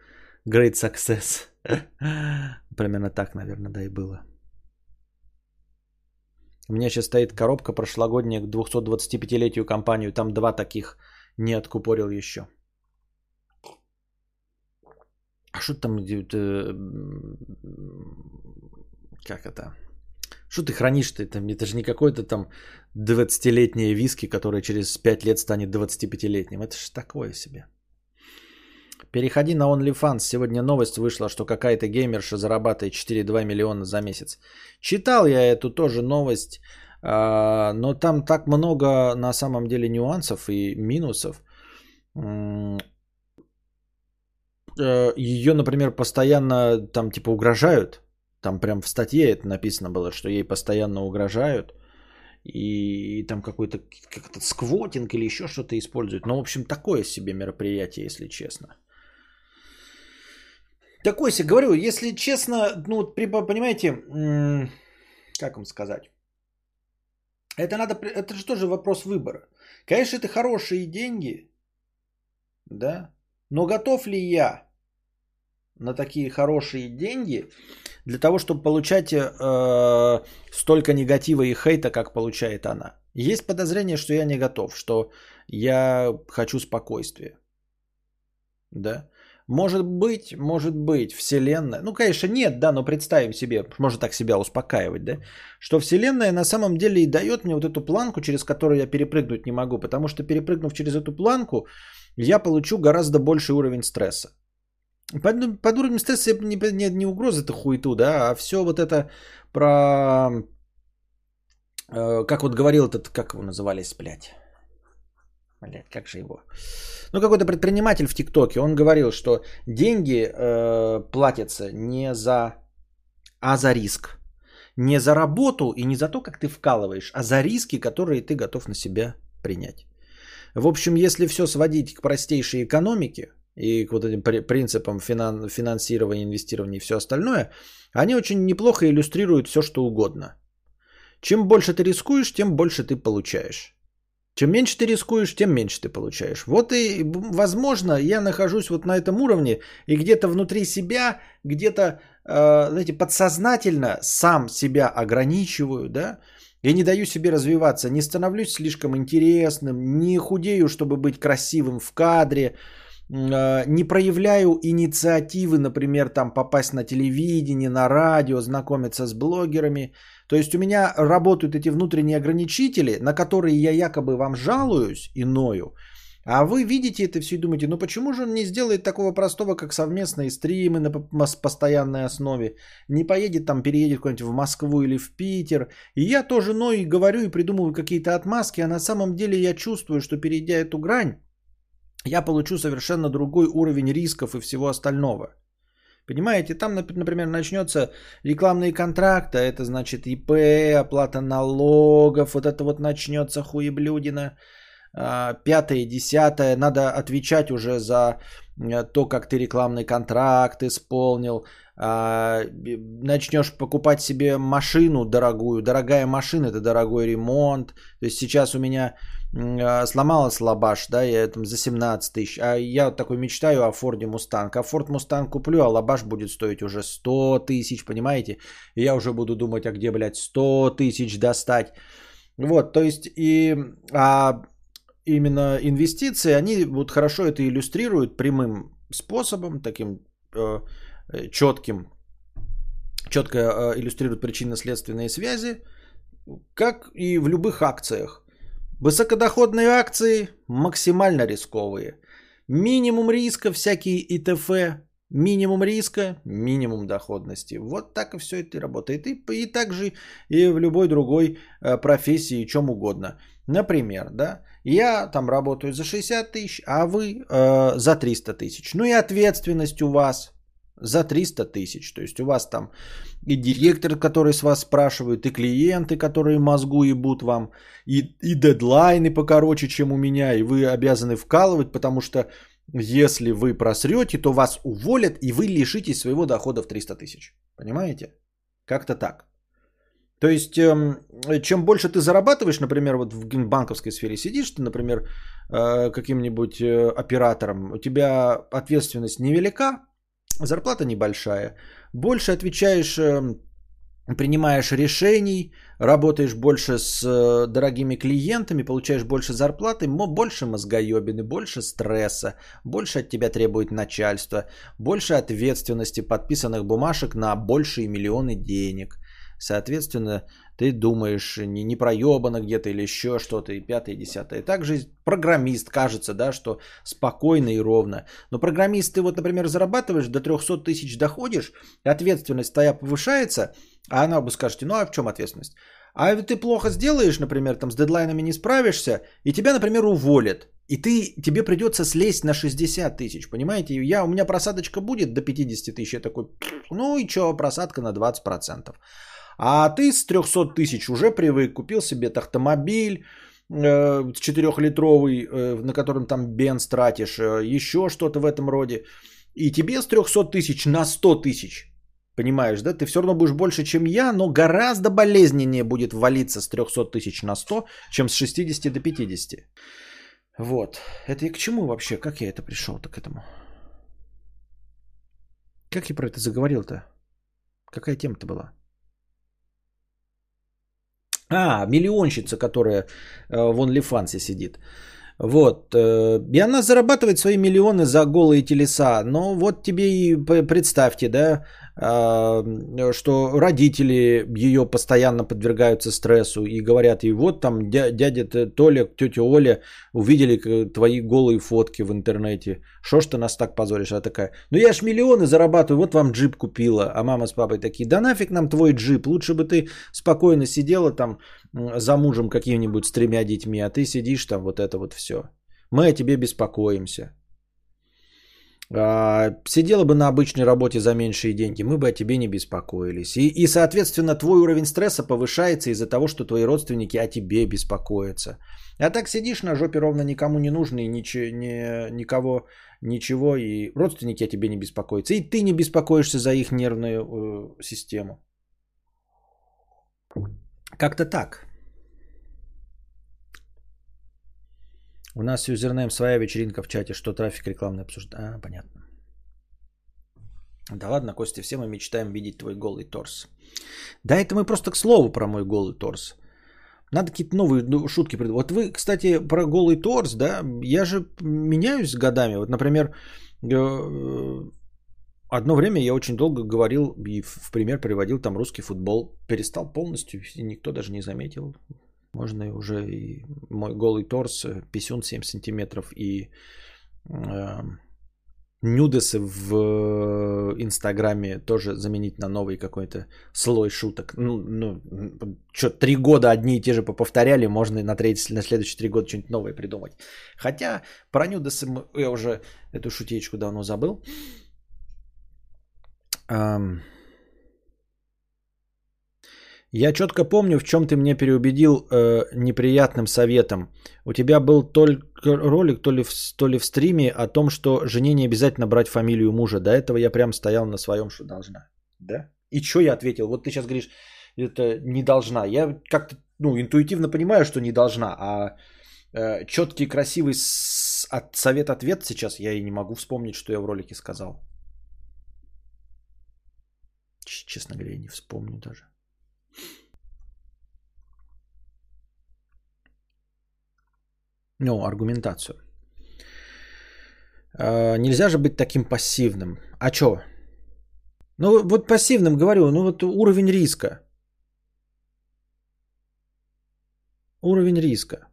Great success. Примерно так, наверное, да и было. У меня сейчас стоит коробка прошлогодняя к 225-летию компанию. Там два таких не откупорил еще. А что там, как это? Что ты хранишь-то? Это, это же не какой-то там 20-летнее виски, которое через 5 лет станет 25-летним. Это же такое себе. Переходи на OnlyFans. Сегодня новость вышла, что какая-то геймерша зарабатывает 4,2 миллиона за месяц. Читал я эту тоже новость, а, но там так много на самом деле нюансов и минусов. Э, Ее, например, постоянно там типа угрожают. Там прям в статье это написано было, что ей постоянно угрожают. И там какой-то как-то сквотинг или еще что-то используют. Ну, в общем, такое себе мероприятие, если честно. Такой себе, говорю, если честно, ну, понимаете, как вам сказать? Это надо, это же тоже вопрос выбора. Конечно, это хорошие деньги, да, но готов ли я на такие хорошие деньги для того, чтобы получать э, столько негатива и хейта, как получает она? Есть подозрение, что я не готов, что я хочу спокойствия. Да? Может быть, может быть, Вселенная, ну, конечно, нет, да, но представим себе, можно так себя успокаивать, да, что Вселенная на самом деле и дает мне вот эту планку, через которую я перепрыгнуть не могу, потому что перепрыгнув через эту планку, я получу гораздо больший уровень стресса. Под, под уровнем стресса не, не, не угроза это хуету, да, а все вот это про, э, как вот говорил этот, как его назывались, блядь, блядь, как же его, ну какой-то предприниматель в ТикТоке, он говорил, что деньги э, платятся не за, а за риск. Не за работу и не за то, как ты вкалываешь, а за риски, которые ты готов на себя принять. В общем, если все сводить к простейшей экономике и к вот этим принципам финан, финансирования, инвестирования и все остальное, они очень неплохо иллюстрируют все, что угодно. Чем больше ты рискуешь, тем больше ты получаешь. Чем меньше ты рискуешь, тем меньше ты получаешь. Вот и, возможно, я нахожусь вот на этом уровне, и где-то внутри себя, где-то, э, знаете, подсознательно сам себя ограничиваю, да, я не даю себе развиваться, не становлюсь слишком интересным, не худею, чтобы быть красивым в кадре, не проявляю инициативы, например, там попасть на телевидение, на радио, знакомиться с блогерами – то есть у меня работают эти внутренние ограничители, на которые я якобы вам жалуюсь и ною, а вы видите это все и думаете, ну почему же он не сделает такого простого, как совместные стримы на постоянной основе, не поедет там, переедет куда-нибудь в Москву или в Питер. И я тоже ною и говорю и придумываю какие-то отмазки, а на самом деле я чувствую, что перейдя эту грань, я получу совершенно другой уровень рисков и всего остального. Понимаете, там, например, начнется рекламные контракты, это значит ИП, оплата налогов, вот это вот начнется хуеблюдина. А, пятое, десятое, надо отвечать уже за то, как ты рекламный контракт исполнил. А, начнешь покупать себе машину дорогую. Дорогая машина – это дорогой ремонт. То есть сейчас у меня а, сломалась лобаш, да, я там за 17 тысяч, а я такой мечтаю о Форде Мустанг, а Форд Мустанг куплю, а лобаш будет стоить уже 100 тысяч, понимаете, и я уже буду думать, а где, блядь, 100 тысяч достать, вот, то есть, и, а именно инвестиции, они вот хорошо это иллюстрируют прямым способом, таким э, четким, четко э, иллюстрируют причинно-следственные связи, как и в любых акциях. Высокодоходные акции максимально рисковые. Минимум риска всякие ИТФ, минимум риска, минимум доходности. Вот так и все это работает. И, и также и в любой другой э, профессии, чем угодно. Например, да, я там работаю за 60 тысяч, а вы э, за 300 тысяч. Ну и ответственность у вас за 300 тысяч. То есть у вас там и директор, который с вас спрашивает, и клиенты, которые мозгу ебут вам, и, и дедлайны покороче, чем у меня, и вы обязаны вкалывать, потому что если вы просрете, то вас уволят, и вы лишитесь своего дохода в 300 тысяч. Понимаете? Как-то так. То есть, эм, чем больше ты зарабатываешь, например, вот в банковской сфере сидишь, ты, например, э, каким-нибудь э, оператором, у тебя ответственность невелика, зарплата небольшая, больше отвечаешь, эм, принимаешь решений, работаешь больше с э, дорогими клиентами, получаешь больше зарплаты, больше мозгоебины, больше стресса, больше от тебя требует начальство, больше ответственности, подписанных бумажек на большие миллионы денег – Соответственно, ты думаешь не, не проебано где-то или еще что-то, и пятое, и десятое. Также программист кажется, да, что спокойно и ровно. Но программист ты вот, например, зарабатываешь, до 300 тысяч доходишь, ответственность твоя повышается, а она бы скажете, ну а в чем ответственность? А ты плохо сделаешь, например, там с дедлайнами не справишься, и тебя, например, уволят. И ты, тебе придется слезть на 60 тысяч, понимаете? Я, у меня просадочка будет до 50 тысяч, я такой, ну и что, просадка на 20%. А ты с 300 тысяч уже привык, купил себе автомобиль, э, четырехлитровый, э, на котором там бенз тратишь, э, еще что-то в этом роде. И тебе с 300 тысяч на 100 тысяч. Понимаешь, да? Ты все равно будешь больше, чем я, но гораздо болезненнее будет валиться с 300 тысяч на 100, чем с 60 до 50. Вот. Это и к чему вообще? Как я это пришел-то к этому? Как я про это заговорил-то? Какая тема-то была? А, миллионщица, которая э, в OnlyFans сидит. Вот. Э, и она зарабатывает свои миллионы за голые телеса. Но вот тебе и представьте, да, что родители ее постоянно подвергаются стрессу и говорят ей, вот там дядя Толя, тетя Оля увидели твои голые фотки в интернете. Что ж ты нас так позоришь? Она такая, ну я ж миллионы зарабатываю, вот вам джип купила. А мама с папой такие, да нафиг нам твой джип, лучше бы ты спокойно сидела там за мужем каким-нибудь с тремя детьми, а ты сидишь там вот это вот все. Мы о тебе беспокоимся. А, сидела бы на обычной работе за меньшие деньги, мы бы о тебе не беспокоились. И, и соответственно, твой уровень стресса повышается из-за того, что твои родственники о тебе беспокоятся. А так сидишь на жопе ровно никому не нужный, нич, ни, никого, ничего, и родственники о тебе не беспокоятся. И ты не беспокоишься за их нервную э, систему. Как-то так. У нас юзернейм своя вечеринка в чате, что трафик рекламный обсуждает. А, понятно. Да ладно, Костя, все мы мечтаем видеть твой голый торс. Да, это мы просто к слову про мой голый торс. Надо какие-то новые ну, шутки придумать. Вот вы, кстати, про голый торс, да, я же меняюсь годами. Вот, например, э, одно время я очень долго говорил и в пример приводил там русский футбол. Перестал полностью, никто даже не заметил. Можно уже и мой голый торс, э, писюн 7 сантиметров и э, нюдесы в э, Инстаграме тоже заменить на новый какой-то слой шуток. Ну, ну что, три года одни и те же поповторяли, можно на, третий, на следующие три года что-нибудь новое придумать. Хотя про нюдесы я уже эту шутечку давно забыл. Um, я четко помню, в чем ты меня переубедил э, неприятным советом. У тебя был только ролик, то ли, в, то ли в стриме, о том, что жене не обязательно брать фамилию мужа. До этого я прям стоял на своем, что должна. Да? И что я ответил? Вот ты сейчас говоришь, это не должна. Я как-то ну, интуитивно понимаю, что не должна, а э, четкий, красивый с, от, совет-ответ сейчас я и не могу вспомнить, что я в ролике сказал. Честно говоря, я не вспомню даже. Ну, аргументацию. Э, нельзя же быть таким пассивным. А чё? Ну, вот пассивным говорю, ну вот уровень риска. Уровень риска.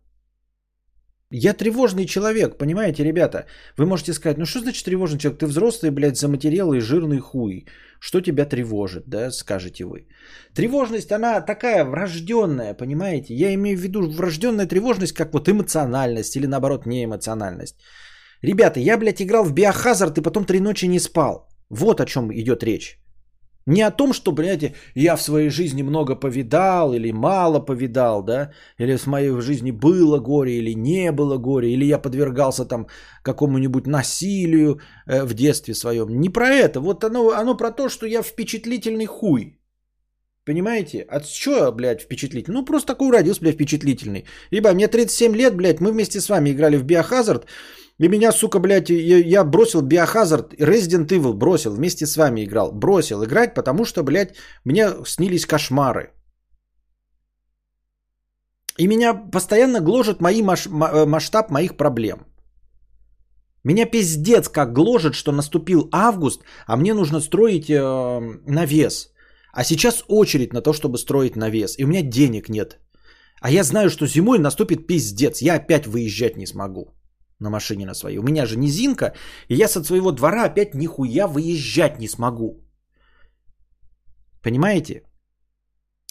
Я тревожный человек, понимаете, ребята? Вы можете сказать, ну что значит тревожный человек? Ты взрослый, блядь, заматерелый, жирный хуй. Что тебя тревожит, да, скажете вы. Тревожность, она такая врожденная, понимаете? Я имею в виду врожденная тревожность, как вот эмоциональность или наоборот неэмоциональность. Ребята, я, блядь, играл в Биохазард и потом три ночи не спал. Вот о чем идет речь. Не о том, что, понимаете, я в своей жизни много повидал или мало повидал, да, или в моей жизни было горе или не было горе, или я подвергался там какому-нибудь насилию э, в детстве своем. Не про это, вот оно, оно про то, что я впечатлительный хуй. Понимаете? От чего, блядь, впечатлительный? Ну, просто такой родился, блядь, впечатлительный. Ибо мне 37 лет, блядь, мы вместе с вами играли в Биохазард, и меня, сука, блядь, я, я бросил Биохазард, Resident Evil бросил, вместе с вами играл. Бросил играть, потому что, блядь, мне снились кошмары. И меня постоянно гложет мои маш, э, масштаб моих проблем. Меня пиздец как гложет, что наступил август, а мне нужно строить э, навес. А сейчас очередь на то, чтобы строить навес. И у меня денег нет. А я знаю, что зимой наступит пиздец. Я опять выезжать не смогу на машине на своей. У меня же низинка, и я со своего двора опять нихуя выезжать не смогу. Понимаете?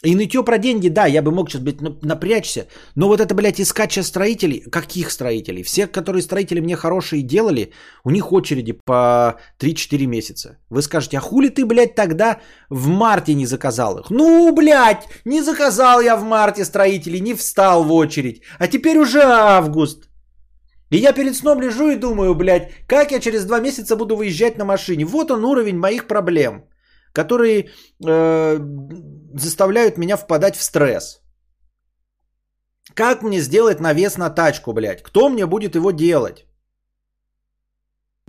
И нытье про деньги, да, я бы мог сейчас, блядь, напрячься. Но вот это, блядь, искать сейчас строителей. Каких строителей? Все, которые строители мне хорошие делали, у них очереди по 3-4 месяца. Вы скажете, а хули ты, блядь, тогда в марте не заказал их? Ну, блядь, не заказал я в марте строителей, не встал в очередь. А теперь уже август. И я перед сном лежу и думаю, блядь, как я через два месяца буду выезжать на машине. Вот он уровень моих проблем, которые э, заставляют меня впадать в стресс. Как мне сделать навес на тачку, блядь? Кто мне будет его делать?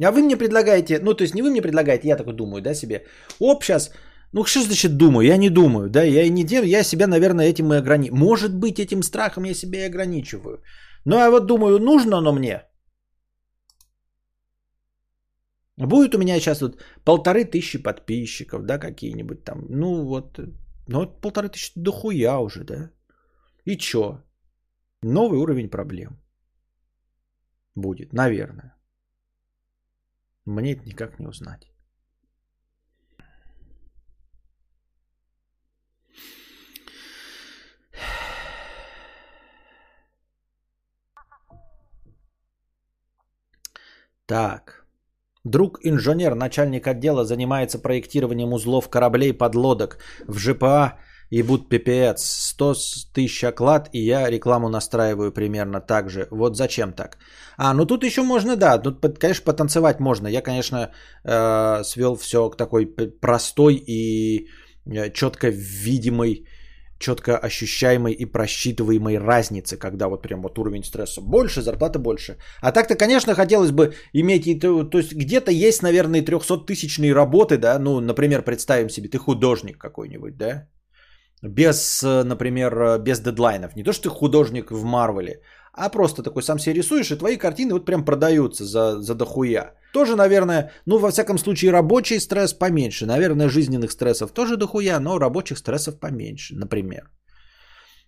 А вы мне предлагаете, ну то есть не вы мне предлагаете, я такой думаю, да, себе. Оп, сейчас, ну что значит думаю? Я не думаю, да, я и не делаю, я себя, наверное, этим и ограничиваю. Может быть, этим страхом я себя и ограничиваю. Но я вот думаю, нужно оно мне? Будет у меня сейчас вот полторы тысячи подписчиков, да, какие-нибудь там. Ну вот, ну вот полторы тысячи дохуя уже, да. И чё? Новый уровень проблем. Будет, наверное. Мне это никак не узнать. Так. Друг инженер, начальник отдела, занимается проектированием узлов кораблей подлодок в ЖПА и буд ППС. 100 тысяч оклад, и я рекламу настраиваю примерно так же. Вот зачем так? А, ну тут еще можно, да, тут, конечно, потанцевать можно. Я, конечно, э, свел все к такой простой и э, четко видимой четко ощущаемой и просчитываемой разницы, когда вот прям вот уровень стресса больше, зарплата больше. А так-то, конечно, хотелось бы иметь, и то, то есть где-то есть, наверное, 300-тысячные работы, да, ну, например, представим себе, ты художник какой-нибудь, да, без, например, без дедлайнов. Не то, что ты художник в Марвеле, а просто такой сам себе рисуешь, и твои картины вот прям продаются за, за дохуя. Тоже, наверное, ну, во всяком случае, рабочий стресс поменьше. Наверное, жизненных стрессов тоже дохуя, но рабочих стрессов поменьше, например.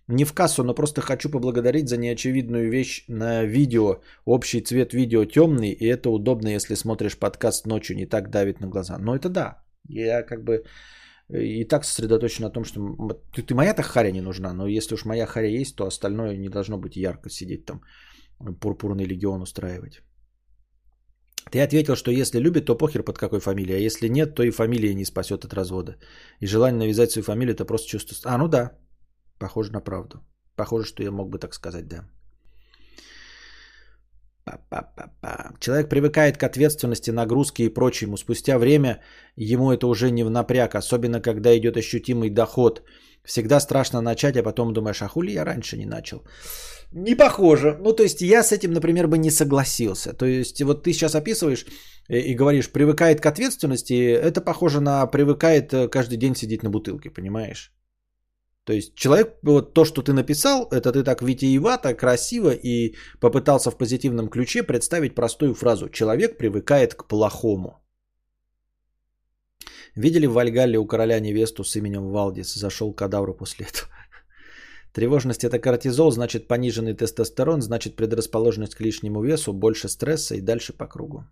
Не в кассу, но просто хочу поблагодарить за неочевидную вещь на видео. Общий цвет видео темный, и это удобно, если смотришь подкаст ночью, не так давит на глаза. Но это да. Я как бы и так сосредоточен на том, что ты, ты моя-то харя не нужна, но если уж моя харя есть, то остальное не должно быть ярко сидеть там, пурпурный легион устраивать. Ты ответил, что если любит, то похер под какой фамилией, а если нет, то и фамилия не спасет от развода. И желание навязать свою фамилию это просто чувство... А, ну да, похоже на правду. Похоже, что я мог бы так сказать, да. Па-па-па-па. Человек привыкает к ответственности, нагрузке и прочему. Спустя время ему это уже не в напряг, особенно когда идет ощутимый доход. Всегда страшно начать, а потом думаешь, а хули я раньше не начал? Не похоже. Ну, то есть я с этим, например, бы не согласился. То есть вот ты сейчас описываешь и говоришь, привыкает к ответственности, это похоже на привыкает э, каждый день сидеть на бутылке, понимаешь? То есть человек, вот то, что ты написал, это ты так витиевато, красиво и попытался в позитивном ключе представить простую фразу. Человек привыкает к плохому. Видели в Вальгалле у короля невесту с именем Валдис? Зашел кадавру после этого. Тревожность это кортизол, значит пониженный тестостерон, значит предрасположенность к лишнему весу, больше стресса и дальше по кругу.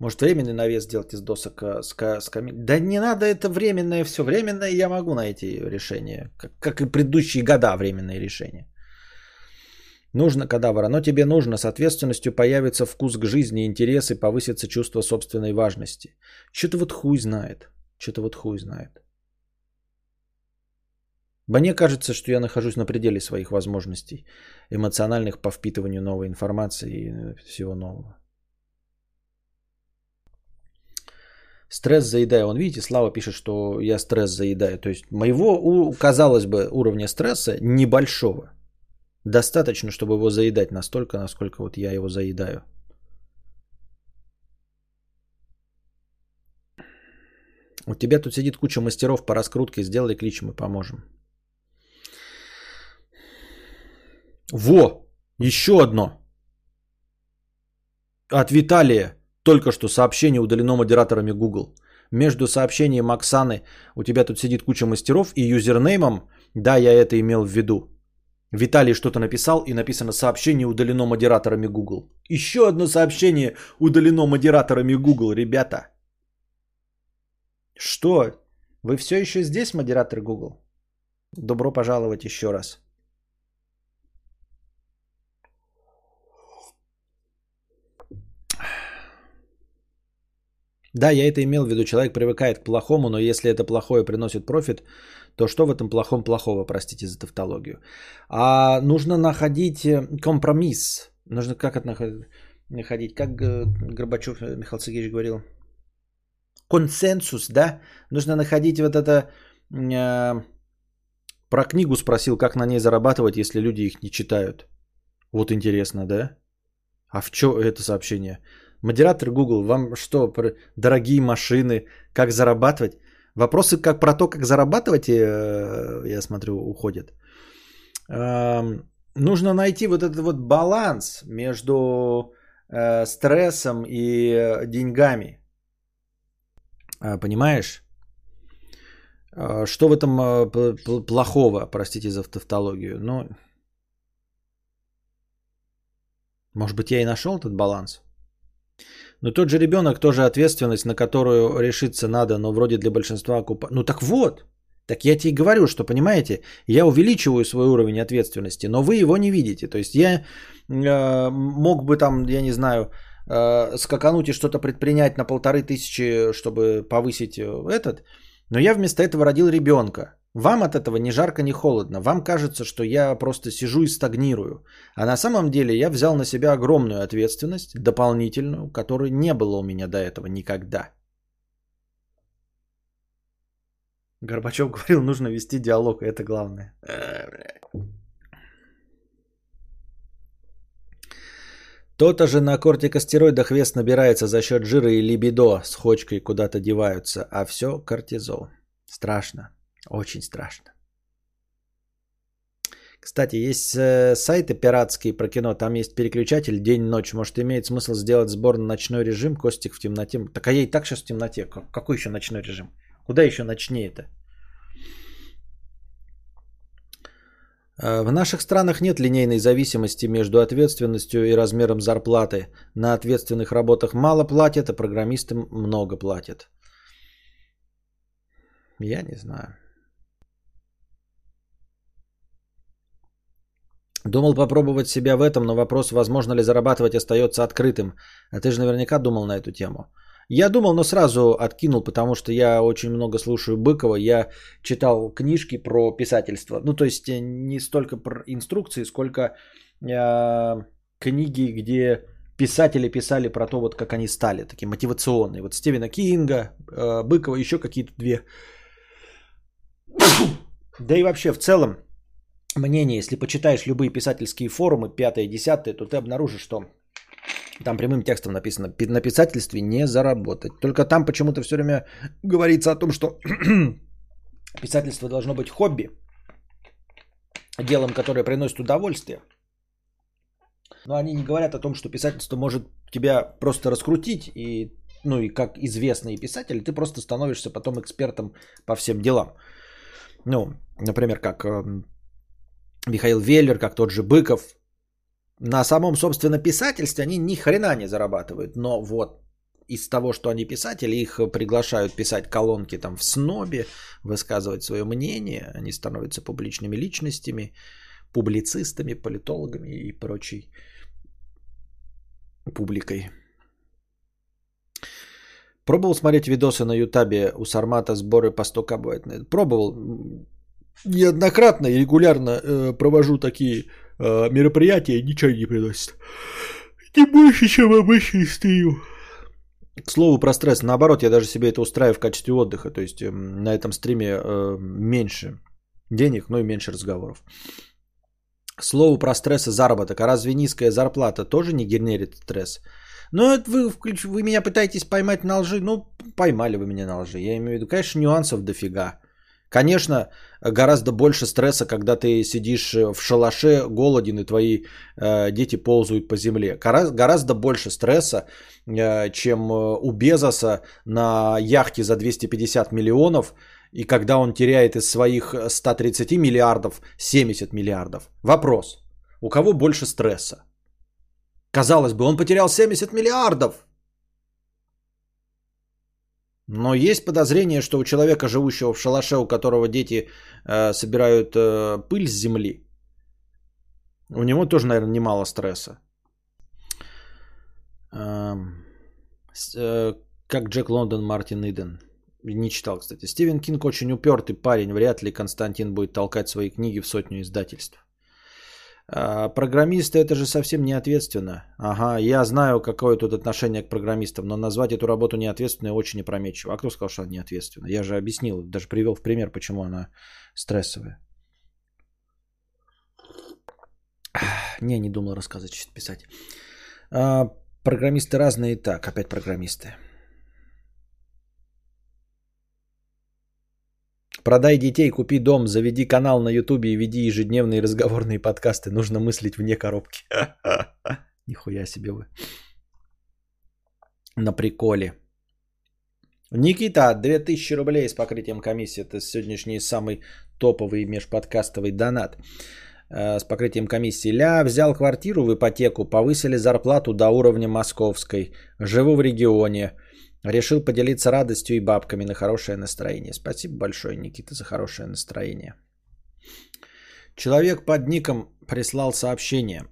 Может, временный навес сделать из досок э, с, с камин? Да не надо это временное все. Временное я могу найти решение. Как, как и предыдущие года временные решения. Нужно кадавра, но тебе нужно. С ответственностью появится вкус к жизни, интересы, повысится чувство собственной важности. Что-то вот хуй знает. Что-то вот хуй знает. Мне кажется, что я нахожусь на пределе своих возможностей эмоциональных по впитыванию новой информации и всего нового. Стресс заедаю. Он, видите, Слава пишет, что я стресс заедаю. То есть моего, казалось бы, уровня стресса небольшого. Достаточно, чтобы его заедать настолько, насколько вот я его заедаю. У тебя тут сидит куча мастеров по раскрутке. Сделай клич, мы поможем. Во! Еще одно. От Виталия. Только что сообщение удалено модераторами Google. Между сообщением Оксаны у тебя тут сидит куча мастеров и юзернеймом, да, я это имел в виду. Виталий что-то написал и написано сообщение удалено модераторами Google. Еще одно сообщение удалено модераторами Google, ребята. Что? Вы все еще здесь, модератор Google? Добро пожаловать еще раз. Да, я это имел в виду. Человек привыкает к плохому, но если это плохое приносит профит, то что в этом плохом плохого, простите за тавтологию? А нужно находить э, компромисс. Нужно как это находить? Как э, Горбачев э, Михаил Сергеевич говорил? Консенсус, да? Нужно находить вот это... Про книгу спросил, как на ней зарабатывать, если люди их не читают. Вот интересно, да? А в чем это сообщение? Модератор Google, вам что, дорогие машины, как зарабатывать? Вопросы как про то, как зарабатывать, э, я смотрю, уходят. Нужно найти вот этот вот баланс между э, стрессом и э, деньгами. А, понимаешь? Что в этом плохого, простите за тавтологию? Ну, может быть, я и нашел этот баланс? Но тот же ребенок тоже ответственность, на которую решиться надо, но вроде для большинства окупа... Ну так вот, так я тебе и говорю, что, понимаете, я увеличиваю свой уровень ответственности, но вы его не видите. То есть я э, мог бы там, я не знаю, э, скакануть и что-то предпринять на полторы тысячи, чтобы повысить э, этот, но я вместо этого родил ребенка. Вам от этого ни жарко, ни холодно. Вам кажется, что я просто сижу и стагнирую. А на самом деле я взял на себя огромную ответственность, дополнительную, которой не было у меня до этого никогда. Горбачев говорил, нужно вести диалог, это главное. То-то же на кортикостероидах вес набирается за счет жира и либидо с хочкой куда-то деваются, а все кортизол. Страшно. Очень страшно. Кстати, есть э, сайты пиратские про кино, там есть переключатель день-ночь. Может, имеет смысл сделать сбор на ночной режим, Костик в темноте. Так а я и так сейчас в темноте. Какой еще ночной режим? Куда еще ночнее это? Э, в наших странах нет линейной зависимости между ответственностью и размером зарплаты. На ответственных работах мало платят, а программистам много платят. Я не знаю. Думал попробовать себя в этом, но вопрос, возможно ли зарабатывать, остается открытым. А ты же наверняка думал на эту тему. Я думал, но сразу откинул, потому что я очень много слушаю Быкова. Я читал книжки про писательство. Ну, то есть э, не столько про инструкции, сколько э, книги, где писатели писали про то, вот как они стали, такие мотивационные. Вот Стивена Кинга, э, Быкова, еще какие-то две. Да и вообще в целом мнение, если почитаешь любые писательские форумы, 5 10 то ты обнаружишь, что там прямым текстом написано, на писательстве не заработать. Только там почему-то все время говорится о том, что писательство должно быть хобби, делом, которое приносит удовольствие. Но они не говорят о том, что писательство может тебя просто раскрутить, и, ну и как известный писатель, ты просто становишься потом экспертом по всем делам. Ну, например, как эм, Михаил Веллер, как тот же Быков. На самом, собственно, писательстве они ни хрена не зарабатывают. Но вот из того, что они писатели, их приглашают писать колонки там в снобе, высказывать свое мнение, они становятся публичными личностями, публицистами, политологами и прочей публикой. Пробовал смотреть видосы на Ютабе у Сармата сборы по 100 к бывает? Пробовал. Неоднократно и регулярно э, провожу такие э, мероприятия, ничего не приносит. Не больше, чем обычный стрим. К слову про стресс, наоборот, я даже себе это устраиваю в качестве отдыха. То есть э, на этом стриме э, меньше денег, но и меньше разговоров. К слову про стресс и заработок. А разве низкая зарплата тоже не генерит стресс? Ну, это вы, вы меня пытаетесь поймать на лжи. Ну, поймали вы меня на лжи. Я имею в виду, конечно, нюансов дофига. Конечно, гораздо больше стресса, когда ты сидишь в шалаше, голоден, и твои э, дети ползают по земле. Гора- гораздо больше стресса, э, чем э, у Безоса на яхте за 250 миллионов, и когда он теряет из своих 130 миллиардов 70 миллиардов. Вопрос, у кого больше стресса? Казалось бы, он потерял 70 миллиардов. Но есть подозрение, что у человека, живущего в шалаше, у которого дети э, собирают э, пыль с земли, у него тоже, наверное, немало стресса. Э, э, как Джек Лондон, Мартин Иден. Не читал, кстати. Стивен Кинг очень упертый парень. Вряд ли Константин будет толкать свои книги в сотню издательств. А, программисты это же совсем не ответственно. Ага, я знаю, какое тут отношение к программистам, но назвать эту работу неответственной очень опрометчиво. А кто сказал, что она неответственна? Я же объяснил, даже привел в пример, почему она стрессовая. Не, не думал рассказывать, что писать. А, программисты разные. Так, опять программисты. Продай детей, купи дом, заведи канал на ютубе и веди ежедневные разговорные подкасты. Нужно мыслить вне коробки. Нихуя себе вы. На приколе. Никита, 2000 рублей с покрытием комиссии. Это сегодняшний самый топовый межподкастовый донат. Э, с покрытием комиссии. Ля, взял квартиру в ипотеку, повысили зарплату до уровня московской. Живу в регионе. Решил поделиться радостью и бабками на хорошее настроение. Спасибо большое, Никита, за хорошее настроение. Человек под ником прислал сообщение.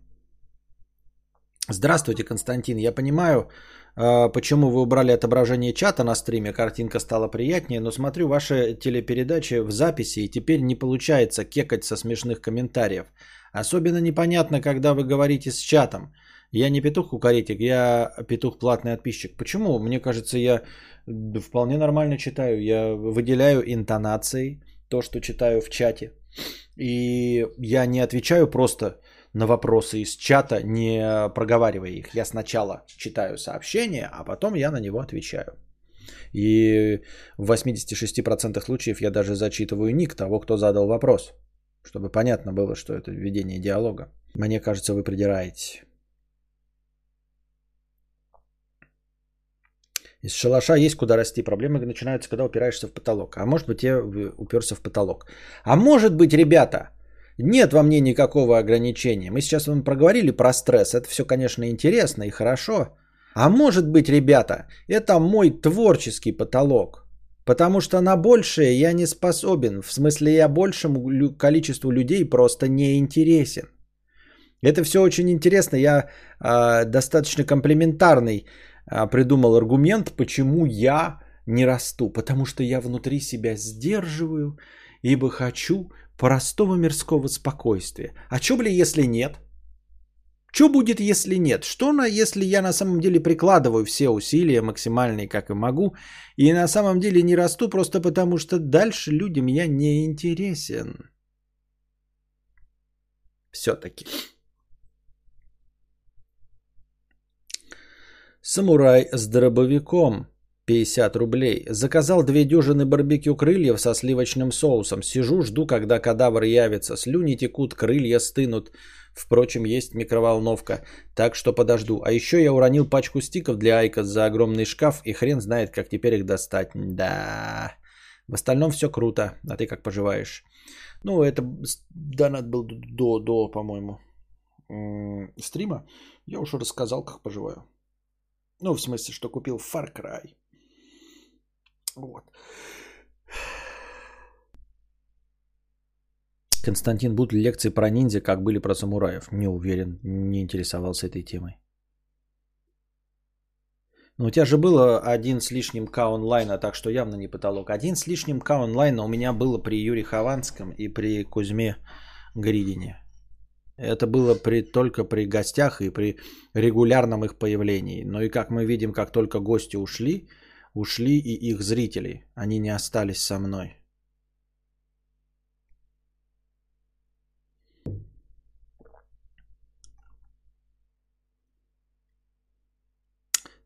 Здравствуйте, Константин. Я понимаю, а, почему вы убрали отображение чата на стриме, картинка стала приятнее, но смотрю ваши телепередачи в записи, и теперь не получается кекать со смешных комментариев. Особенно непонятно, когда вы говорите с чатом. Я не петух-кукаритик, я петух платный подписчик. Почему? Мне кажется, я вполне нормально читаю. Я выделяю интонации, то, что читаю в чате. И я не отвечаю просто на вопросы из чата, не проговаривая их. Я сначала читаю сообщение, а потом я на него отвечаю. И в 86% случаев я даже зачитываю ник того, кто задал вопрос. Чтобы понятно было, что это ведение диалога. Мне кажется, вы придираетесь. Из шалаша есть куда расти. Проблемы начинаются, когда упираешься в потолок. А может быть, я уперся в потолок. А может быть, ребята, нет во мне никакого ограничения. Мы сейчас вам проговорили про стресс. Это все, конечно, интересно и хорошо. А может быть, ребята, это мой творческий потолок. Потому что на большее я не способен. В смысле, я большему количеству людей просто не интересен. Это все очень интересно. Я э, достаточно комплементарный придумал аргумент, почему я не расту. Потому что я внутри себя сдерживаю, ибо хочу простого мирского спокойствия. А что, бля, если нет? Что будет, если нет? Что, на, если я на самом деле прикладываю все усилия максимальные, как и могу, и на самом деле не расту просто потому, что дальше людям я не интересен? Все-таки. Самурай с дробовиком. 50 рублей. Заказал две дюжины барбекю крыльев со сливочным соусом. Сижу, жду, когда кадавр явится. Слюни текут, крылья стынут. Впрочем, есть микроволновка, так что подожду. А еще я уронил пачку стиков для Айка за огромный шкаф, и хрен знает, как теперь их достать. Да. В остальном все круто. А ты как поживаешь? Ну, это донат был до, до по-моему, стрима. Я уже рассказал, как поживаю. Ну, в смысле, что купил Far Cry. Вот. Константин, будут ли лекции про ниндзя, как были про самураев? Не уверен, не интересовался этой темой. Но у тебя же было один с лишним К онлайна, так что явно не потолок. Один с лишним К онлайна у меня было при Юрии Хованском и при Кузьме Гридине. Это было при, только при гостях и при регулярном их появлении. Но и как мы видим, как только гости ушли, ушли и их зрители. Они не остались со мной.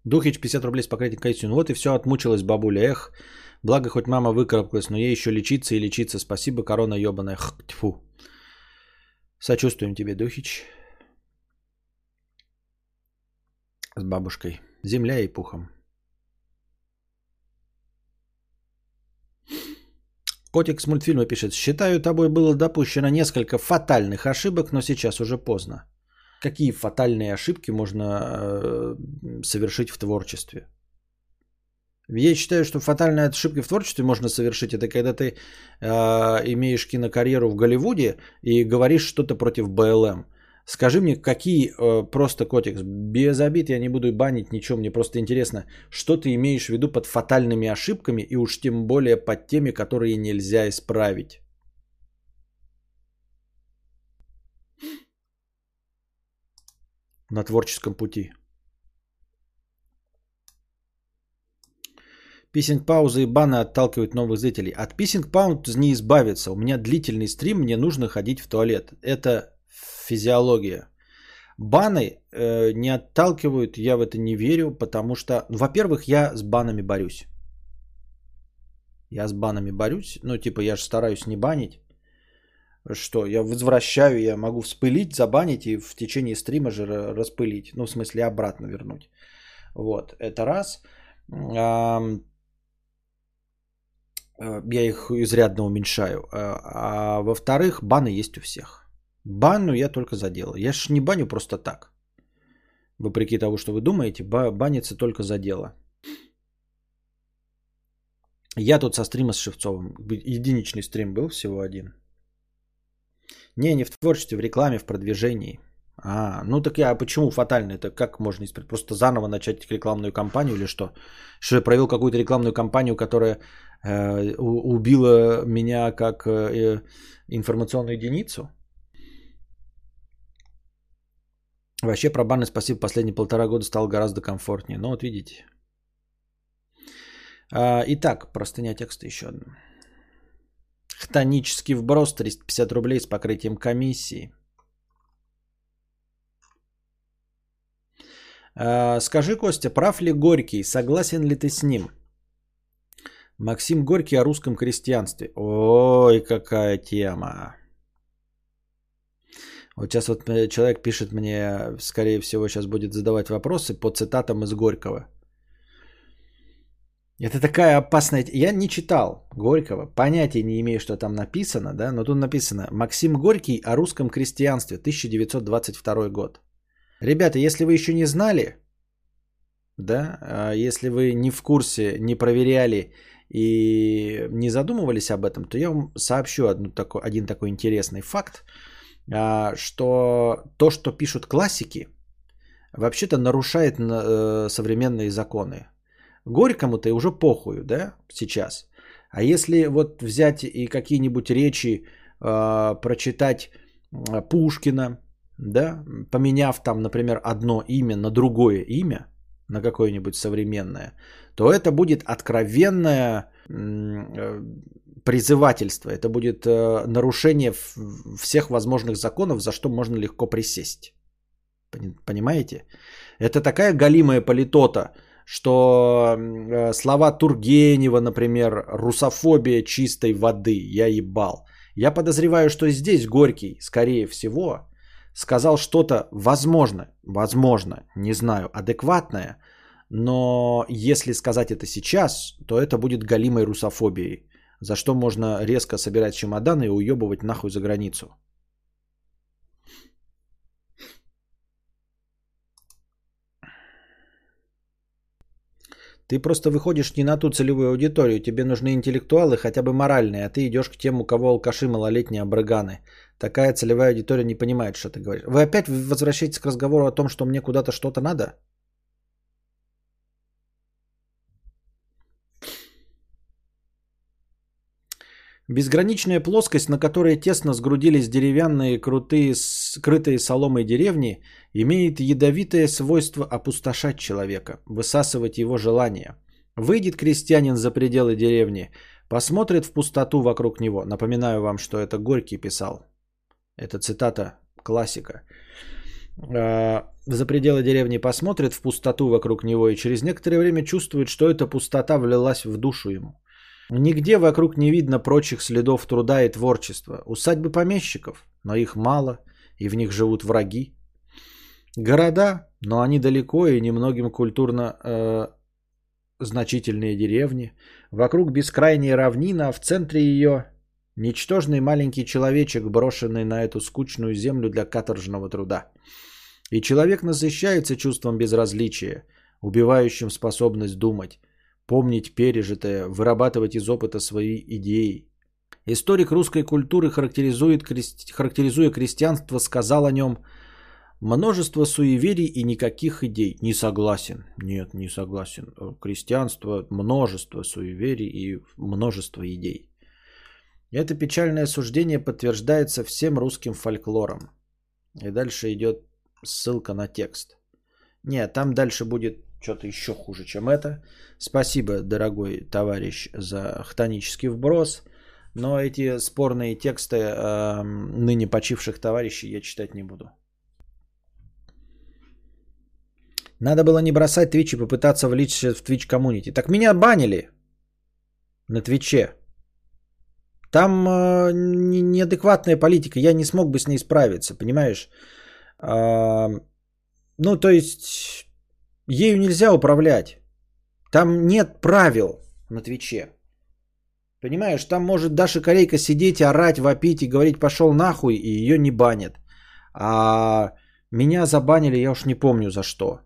Духич 50 рублей с покрытием. Ну вот и все, отмучилась бабуля. Эх, благо хоть мама выкарабкалась, но ей еще лечиться и лечиться. Спасибо, корона ебаная. Х, тьфу. Сочувствуем тебе, Духич. С бабушкой. Земля и пухом. Котик с мультфильма пишет. Считаю, тобой было допущено несколько фатальных ошибок, но сейчас уже поздно. Какие фатальные ошибки можно э, совершить в творчестве? Я считаю, что фатальные ошибки в творчестве можно совершить. Это когда ты э, имеешь кинокарьеру в Голливуде и говоришь что-то против БЛМ. Скажи мне, какие, э, просто котик, без обид, я не буду банить ничего, мне просто интересно, что ты имеешь в виду под фатальными ошибками и уж тем более под теми, которые нельзя исправить. На творческом пути. Писинг паузы и баны отталкивают новых зрителей. От писинг пауз не избавиться. У меня длительный стрим, мне нужно ходить в туалет. Это физиология. Баны э, не отталкивают, я в это не верю, потому что, ну, во-первых, я с банами борюсь. Я с банами борюсь, ну, типа, я же стараюсь не банить. Что, я возвращаю, я могу вспылить, забанить и в течение стрима же распылить. Ну, в смысле, обратно вернуть. Вот, это раз. Э, я их изрядно уменьшаю. Э, а во-вторых, баны есть у всех. Банну я только за дело. Я ж не баню просто так. Вопреки того, что вы думаете, банится только за дело. Я тут со стрима с Шевцовым. Единичный стрим был, всего один. Не, не в творчестве, в рекламе, в продвижении. А, ну так я почему фатально? Это как можно исправить? Просто заново начать рекламную кампанию или что? Что я провел какую-то рекламную кампанию, которая э, убила меня как э, информационную единицу? Вообще про баны спасибо, последние полтора года стало гораздо комфортнее. Ну вот видите. А, итак, простыня текста еще одна. Хтонический вброс 350 рублей с покрытием комиссии. А, скажи, Костя, прав ли Горький? Согласен ли ты с ним? Максим Горький о русском крестьянстве. Ой, какая тема. Вот сейчас вот э, человек пишет мне, скорее всего, сейчас будет задавать вопросы по цитатам из Горького. Это такая опасная... Я не читал Горького, понятия не имею, что там написано, да, но тут написано «Максим Горький о русском крестьянстве, 1922 год». Ребята, если вы еще не знали, да, а если вы не в курсе, не проверяли и не задумывались об этом, то я вам сообщу одну такой, один такой интересный факт, а, что то, что пишут классики, вообще-то нарушает э, современные законы. Горькому-то уже похую, да, сейчас. А если вот взять и какие-нибудь речи э, прочитать Пушкина, да, поменяв там, например, одно имя на другое имя, на какое-нибудь современное, то это будет откровенное э, призывательство, это будет э, нарушение всех возможных законов, за что можно легко присесть. Понимаете? Это такая галимая политота, что э, слова Тургенева, например, русофобия чистой воды, я ебал. Я подозреваю, что здесь Горький, скорее всего, сказал что-то возможно, возможно, не знаю, адекватное, но если сказать это сейчас, то это будет галимой русофобией, за что можно резко собирать чемоданы и уебывать нахуй за границу. Ты просто выходишь не на ту целевую аудиторию. Тебе нужны интеллектуалы, хотя бы моральные, а ты идешь к тем, у кого алкаши малолетние абрыганы. Такая целевая аудитория не понимает, что ты говоришь. Вы опять возвращаетесь к разговору о том, что мне куда-то что-то надо? Безграничная плоскость, на которой тесно сгрудились деревянные, крутые, скрытые соломой деревни, имеет ядовитое свойство опустошать человека, высасывать его желания. Выйдет крестьянин за пределы деревни, посмотрит в пустоту вокруг него. Напоминаю вам, что это Горький писал. Это цитата классика. А, за пределы деревни посмотрит в пустоту вокруг него и через некоторое время чувствует, что эта пустота влилась в душу ему. Нигде вокруг не видно прочих следов труда и творчества. Усадьбы помещиков, но их мало, и в них живут враги. Города, но они далеко и немногим культурно э, значительные деревни. Вокруг бескрайняя равнина, а в центре ее ничтожный маленький человечек, брошенный на эту скучную землю для каторжного труда. И человек насыщается чувством безразличия, убивающим способность думать помнить пережитое, вырабатывать из опыта свои идеи. Историк русской культуры, характеризует, характеризуя крестьянство, сказал о нем множество суеверий и никаких идей. Не согласен. Нет, не согласен. Крестьянство, множество суеверий и множество идей. Это печальное суждение подтверждается всем русским фольклором. И дальше идет ссылка на текст. Нет, там дальше будет что-то еще хуже, чем это. Спасибо, дорогой товарищ, за хтонический вброс. Но эти спорные тексты э, ныне почивших товарищей я читать не буду. Надо было не бросать Twitch и попытаться влиться в Twitch коммунити. Так меня банили на Твиче. Там э, неадекватная политика. Я не смог бы с ней справиться, понимаешь? Э, ну, то есть Ею нельзя управлять. Там нет правил на Твиче. Понимаешь, там может Даша Корейка сидеть, орать, вопить и говорить пошел нахуй, и ее не банят. А меня забанили, я уж не помню за что.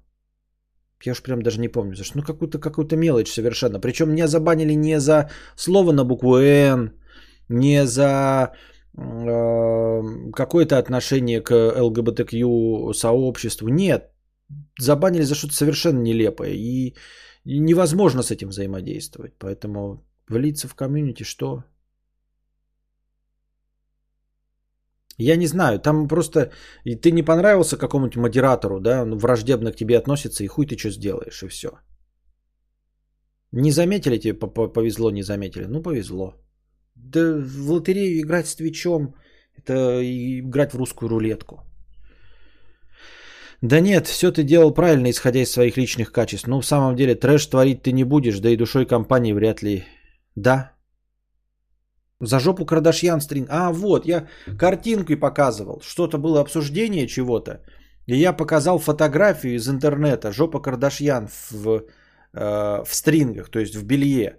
Я уж прям даже не помню за что. Ну, какую-то какую мелочь совершенно. Причем меня забанили не за слово на букву «Н», не за э, какое-то отношение к ЛГБТК сообществу. Нет, забанили за что-то совершенно нелепое. И, невозможно с этим взаимодействовать. Поэтому влиться в комьюнити что? Я не знаю, там просто и ты не понравился какому-нибудь модератору, да, он враждебно к тебе относится, и хуй ты что сделаешь, и все. Не заметили тебе, повезло, не заметили? Ну, повезло. Да в лотерею играть с Твичом, это играть в русскую рулетку. Да нет, все ты делал правильно, исходя из своих личных качеств. Ну, в самом деле, трэш творить ты не будешь, да и душой компании вряд ли. Да. За жопу Кардашьян стрин. А, вот, я картинкой показывал. Что-то было обсуждение чего-то. И я показал фотографию из интернета. Жопа Кардашьян в, э, в стрингах, то есть в белье.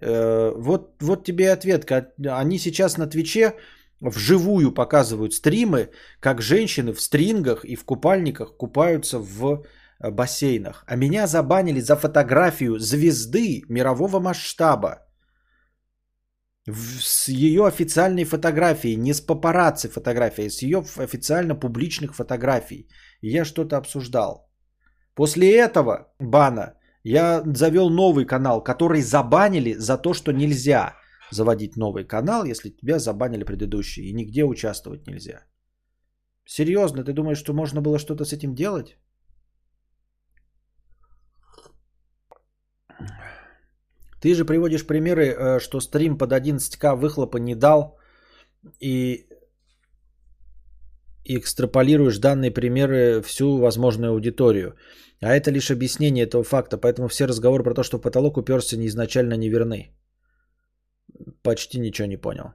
Э, вот, вот тебе ответ. Они сейчас на Твиче вживую показывают стримы, как женщины в стрингах и в купальниках купаются в э, бассейнах. А меня забанили за фотографию звезды мирового масштаба. С ее официальной фотографией, не с папарацци фотографией, а с ее официально публичных фотографий. И я что-то обсуждал. После этого бана я завел новый канал, который забанили за то, что нельзя заводить новый канал, если тебя забанили предыдущий, и нигде участвовать нельзя. Серьезно, ты думаешь, что можно было что-то с этим делать? Ты же приводишь примеры, э, что стрим под 11к выхлопа не дал, и экстраполируешь данные примеры всю возможную аудиторию. А это лишь объяснение этого факта, поэтому все разговоры про то, что потолок уперся, изначально неверны почти ничего не понял.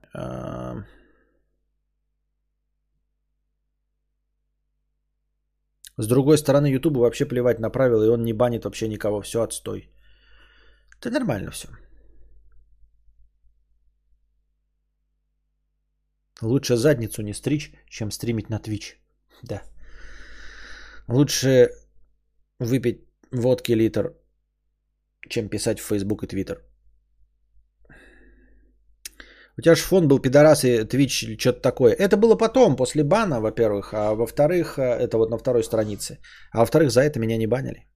С другой стороны, Ютубу вообще плевать на правила, и он не банит вообще никого. Все, отстой. Это нормально все. Лучше задницу не стричь, чем стримить на Twitch. Да. Лучше выпить водки литр чем писать в Facebook и Twitter. У тебя же фон был пидорас и Twitch или что-то такое. Это было потом, после бана, во-первых. А во-вторых, э, это вот на второй странице. А во-вторых, за это меня не банили.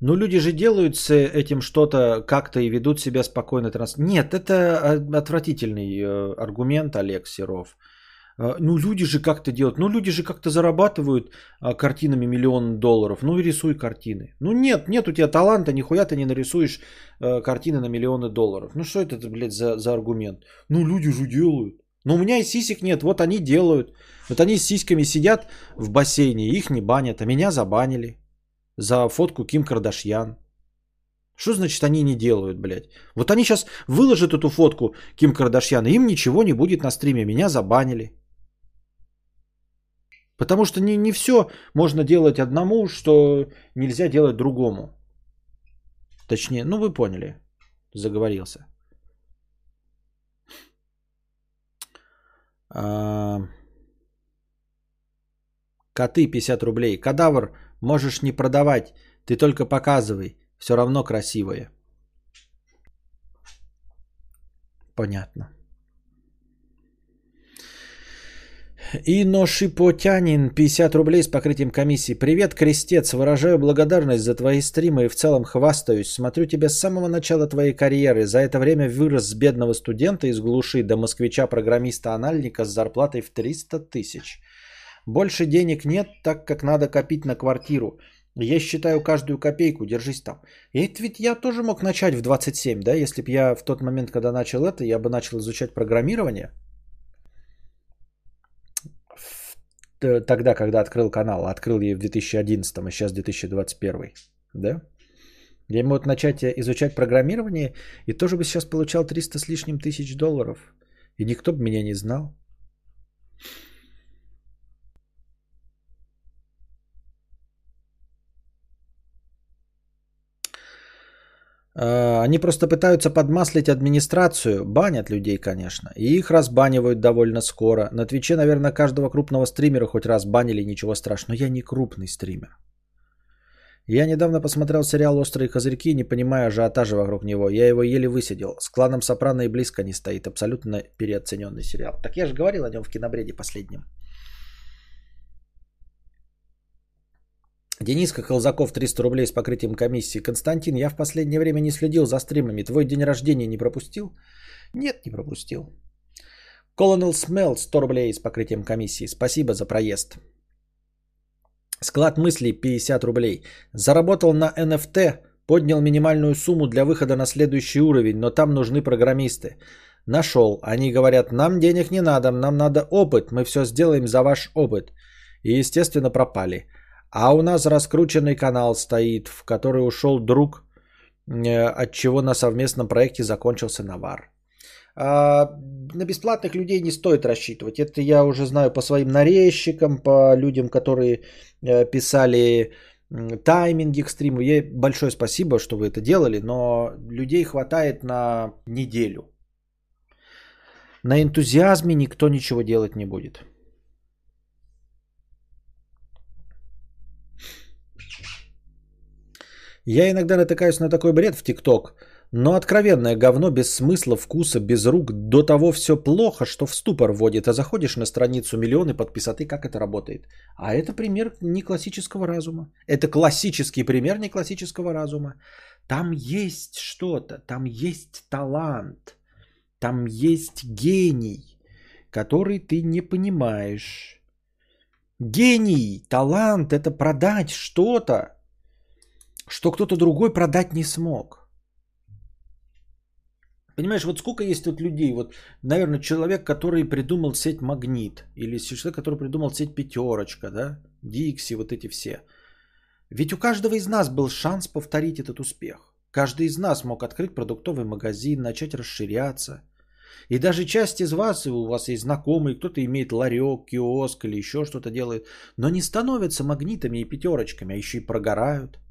Ну, люди же делают с этим что-то как-то и ведут себя спокойно. Транс... Нет, это э, отвратительный э, аргумент, Олег Серов. Э, ну, люди же как-то делают. Ну, люди же как-то зарабатывают картинами миллион долларов. Ну, и рисуй картины. Ну, нет, нет у тебя таланта, нихуя ты не нарисуешь картины на миллионы долларов. Ну, что это, блядь, за, за аргумент? Ну, люди же делают. Ну, у меня и сисек нет, вот они делают. Вот они с сиськами сидят в бассейне, их не банят, а меня забанили за фотку Ким Кардашьян. Что значит они не делают, блядь? Вот они сейчас выложат эту фотку Ким Кардашьян, и им ничего не будет на стриме. Меня забанили. Потому что не, не все можно делать одному, что нельзя делать другому. Точнее, ну вы поняли, заговорился. А... Коты 50 рублей. Кадавр Можешь не продавать, ты только показывай. Все равно красивое. Понятно. Ино Шипотянин, 50 рублей с покрытием комиссии. Привет, крестец. Выражаю благодарность за твои стримы и в целом хвастаюсь. Смотрю тебя с самого начала твоей карьеры. За это время вырос с бедного студента из глуши до москвича-программиста-анальника с зарплатой в 300 тысяч. Больше денег нет, так как надо копить на квартиру. Я считаю каждую копейку, держись там. И это ведь я тоже мог начать в 27, да? Если бы я в тот момент, когда начал это, я бы начал изучать программирование. Тогда, когда открыл канал. Открыл я в 2011, а сейчас 2021. Да? Я мог начать изучать программирование и тоже бы сейчас получал 300 с лишним тысяч долларов. И никто бы меня не знал. Они просто пытаются подмаслить администрацию, банят людей, конечно, и их разбанивают довольно скоро. На Твиче, наверное, каждого крупного стримера хоть раз банили, ничего страшного. Но я не крупный стример. Я недавно посмотрел сериал «Острые козырьки», не понимая ажиотажа вокруг него. Я его еле высидел. С кланом Сопрано и близко не стоит. Абсолютно переоцененный сериал. Так я же говорил о нем в кинобреде последнем. Дениска Колзаков 300 рублей с покрытием комиссии. Константин, я в последнее время не следил за стримами. Твой день рождения не пропустил? Нет, не пропустил. Colonel Smell 100 рублей с покрытием комиссии. Спасибо за проезд. Склад мыслей 50 рублей. Заработал на NFT, поднял минимальную сумму для выхода на следующий уровень, но там нужны программисты. Нашел. Они говорят, нам денег не надо, нам надо опыт, мы все сделаем за ваш опыт. И естественно пропали. А у нас раскрученный канал стоит, в который ушел друг, э, от чего на совместном проекте закончился навар. А на бесплатных людей не стоит рассчитывать. Это я уже знаю по своим нарезчикам, по людям, которые э, писали тайминги к стриму. Ей большое спасибо, что вы это делали, но людей хватает на неделю. На энтузиазме никто ничего делать не будет. Я иногда натыкаюсь на такой бред в ТикТок, но откровенное говно без смысла, вкуса, без рук, до того все плохо, что в ступор вводит, а заходишь на страницу миллионы подписоты, как это работает. А это пример не классического разума. Это классический пример не классического разума. Там есть что-то, там есть талант, там есть гений, который ты не понимаешь. Гений, талант – это продать что-то, что кто-то другой продать не смог. Понимаешь, вот сколько есть тут людей, вот, наверное, человек, который придумал сеть Магнит, или человек, который придумал сеть Пятерочка, да, Дикси, вот эти все. Ведь у каждого из нас был шанс повторить этот успех. Каждый из нас мог открыть продуктовый магазин, начать расширяться. И даже часть из вас, у вас есть знакомые, кто-то имеет ларек, киоск или еще что-то делает, но не становятся магнитами и пятерочками, а еще и прогорают –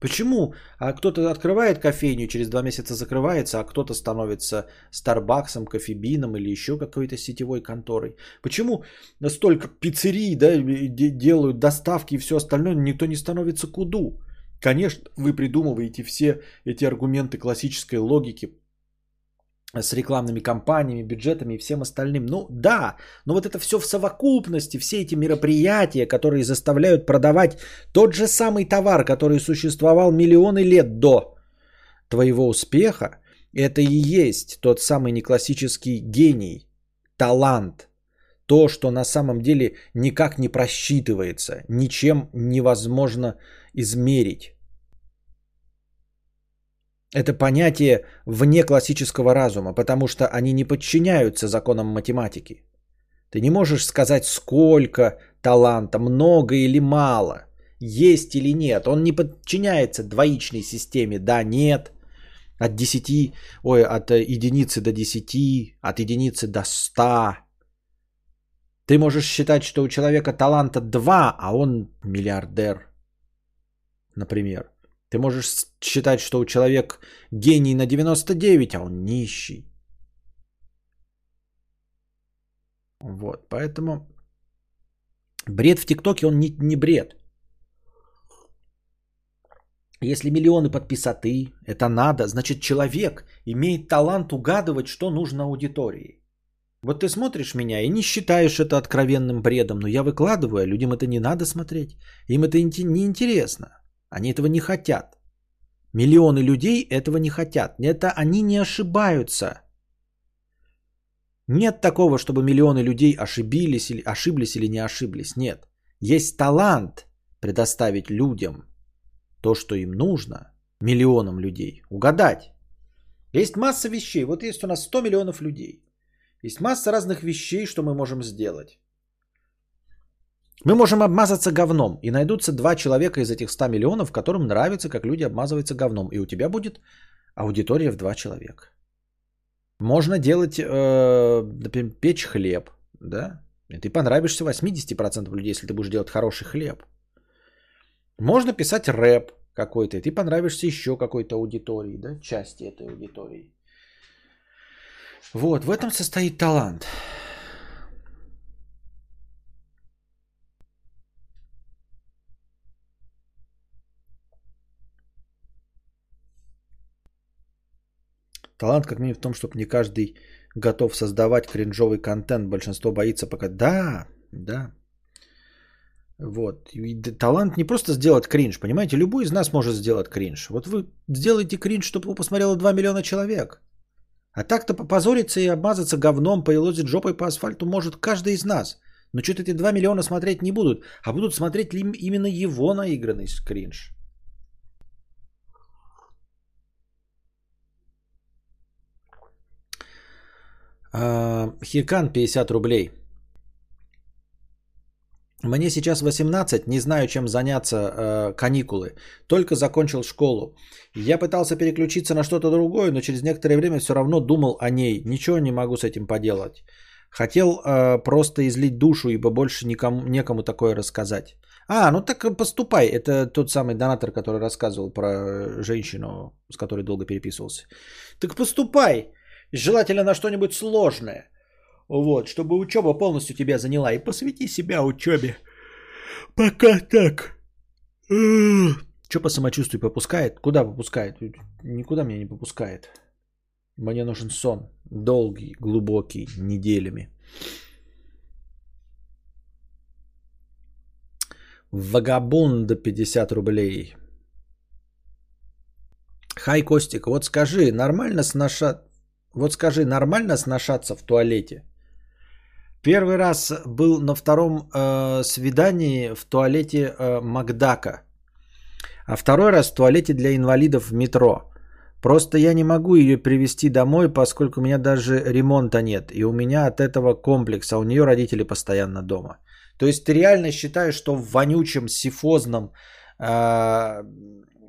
Почему? А кто-то открывает кофейню, через два месяца закрывается, а кто-то становится Старбаксом, кофебином или еще какой-то сетевой конторой. Почему столько пиццерий да, делают доставки и все остальное, никто не становится куду? Конечно, вы придумываете все эти аргументы классической логики с рекламными кампаниями, бюджетами и всем остальным. Ну да, но вот это все в совокупности, все эти мероприятия, которые заставляют продавать тот же самый товар, который существовал миллионы лет до твоего успеха, это и есть тот самый неклассический гений, талант, то, что на самом деле никак не просчитывается, ничем невозможно измерить. Это понятие вне классического разума, потому что они не подчиняются законам математики. Ты не можешь сказать, сколько таланта, много или мало, есть или нет. Он не подчиняется двоичной системе, да, нет. От 10, ой, от единицы до 10, от единицы до 100. Ты можешь считать, что у человека таланта 2, а он миллиардер, например. Ты можешь считать, что у человека гений на 99, а он нищий. Вот, поэтому бред в ТикТоке, он не, не бред. Если миллионы подписоты, это надо, значит человек имеет талант угадывать, что нужно аудитории. Вот ты смотришь меня и не считаешь это откровенным бредом, но я выкладываю, а людям это не надо смотреть, им это не интересно. Они этого не хотят. Миллионы людей этого не хотят. Это они не ошибаются. Нет такого, чтобы миллионы людей ошибились или, ошиблись или не ошиблись. Нет. Есть талант предоставить людям то, что им нужно, миллионам людей, угадать. Есть масса вещей. Вот есть у нас 100 миллионов людей. Есть масса разных вещей, что мы можем сделать. Мы можем обмазаться говном, и найдутся два человека из этих 100 миллионов, которым нравится, как люди обмазываются говном. И у тебя будет аудитория в два человека. Можно делать, э, например, печь хлеб, да? И ты понравишься 80% людей, если ты будешь делать хороший хлеб. Можно писать рэп какой-то, и ты понравишься еще какой-то аудитории, да, части этой аудитории. Вот, в этом состоит талант. Талант как минимум в том, чтобы не каждый готов создавать кринжовый контент. Большинство боится пока... Да, да. Вот. И талант не просто сделать кринж, понимаете? Любой из нас может сделать кринж. Вот вы сделаете кринж, чтобы его посмотрело 2 миллиона человек. А так-то попозориться и обмазаться говном, поелозить жопой по асфальту может каждый из нас. Но что-то эти 2 миллиона смотреть не будут, а будут смотреть именно его наигранный кринж. Хикан 50 рублей. Мне сейчас 18, не знаю, чем заняться э, каникулы. Только закончил школу. Я пытался переключиться на что-то другое, но через некоторое время все равно думал о ней. Ничего не могу с этим поделать. Хотел э, просто излить душу, ибо больше никому, некому такое рассказать. А, ну так поступай. Это тот самый донатор, который рассказывал про женщину, с которой долго переписывался. Так поступай. Желательно на что-нибудь сложное. Вот, чтобы учеба полностью тебя заняла. И посвяти себя учебе. Пока так. Что по самочувствию попускает? Куда попускает? Никуда меня не попускает. Мне нужен сон. Долгий, глубокий, неделями. Вагабунда 50 рублей. Хай, Костик, вот скажи, нормально сноша... Вот скажи, нормально сношаться в туалете? Первый раз был на втором э, свидании в туалете э, Макдака. А второй раз в туалете для инвалидов в метро. Просто я не могу ее привезти домой, поскольку у меня даже ремонта нет. И у меня от этого комплекс, а у нее родители постоянно дома. То есть ты реально считаешь, что в вонючем, сифозном, э,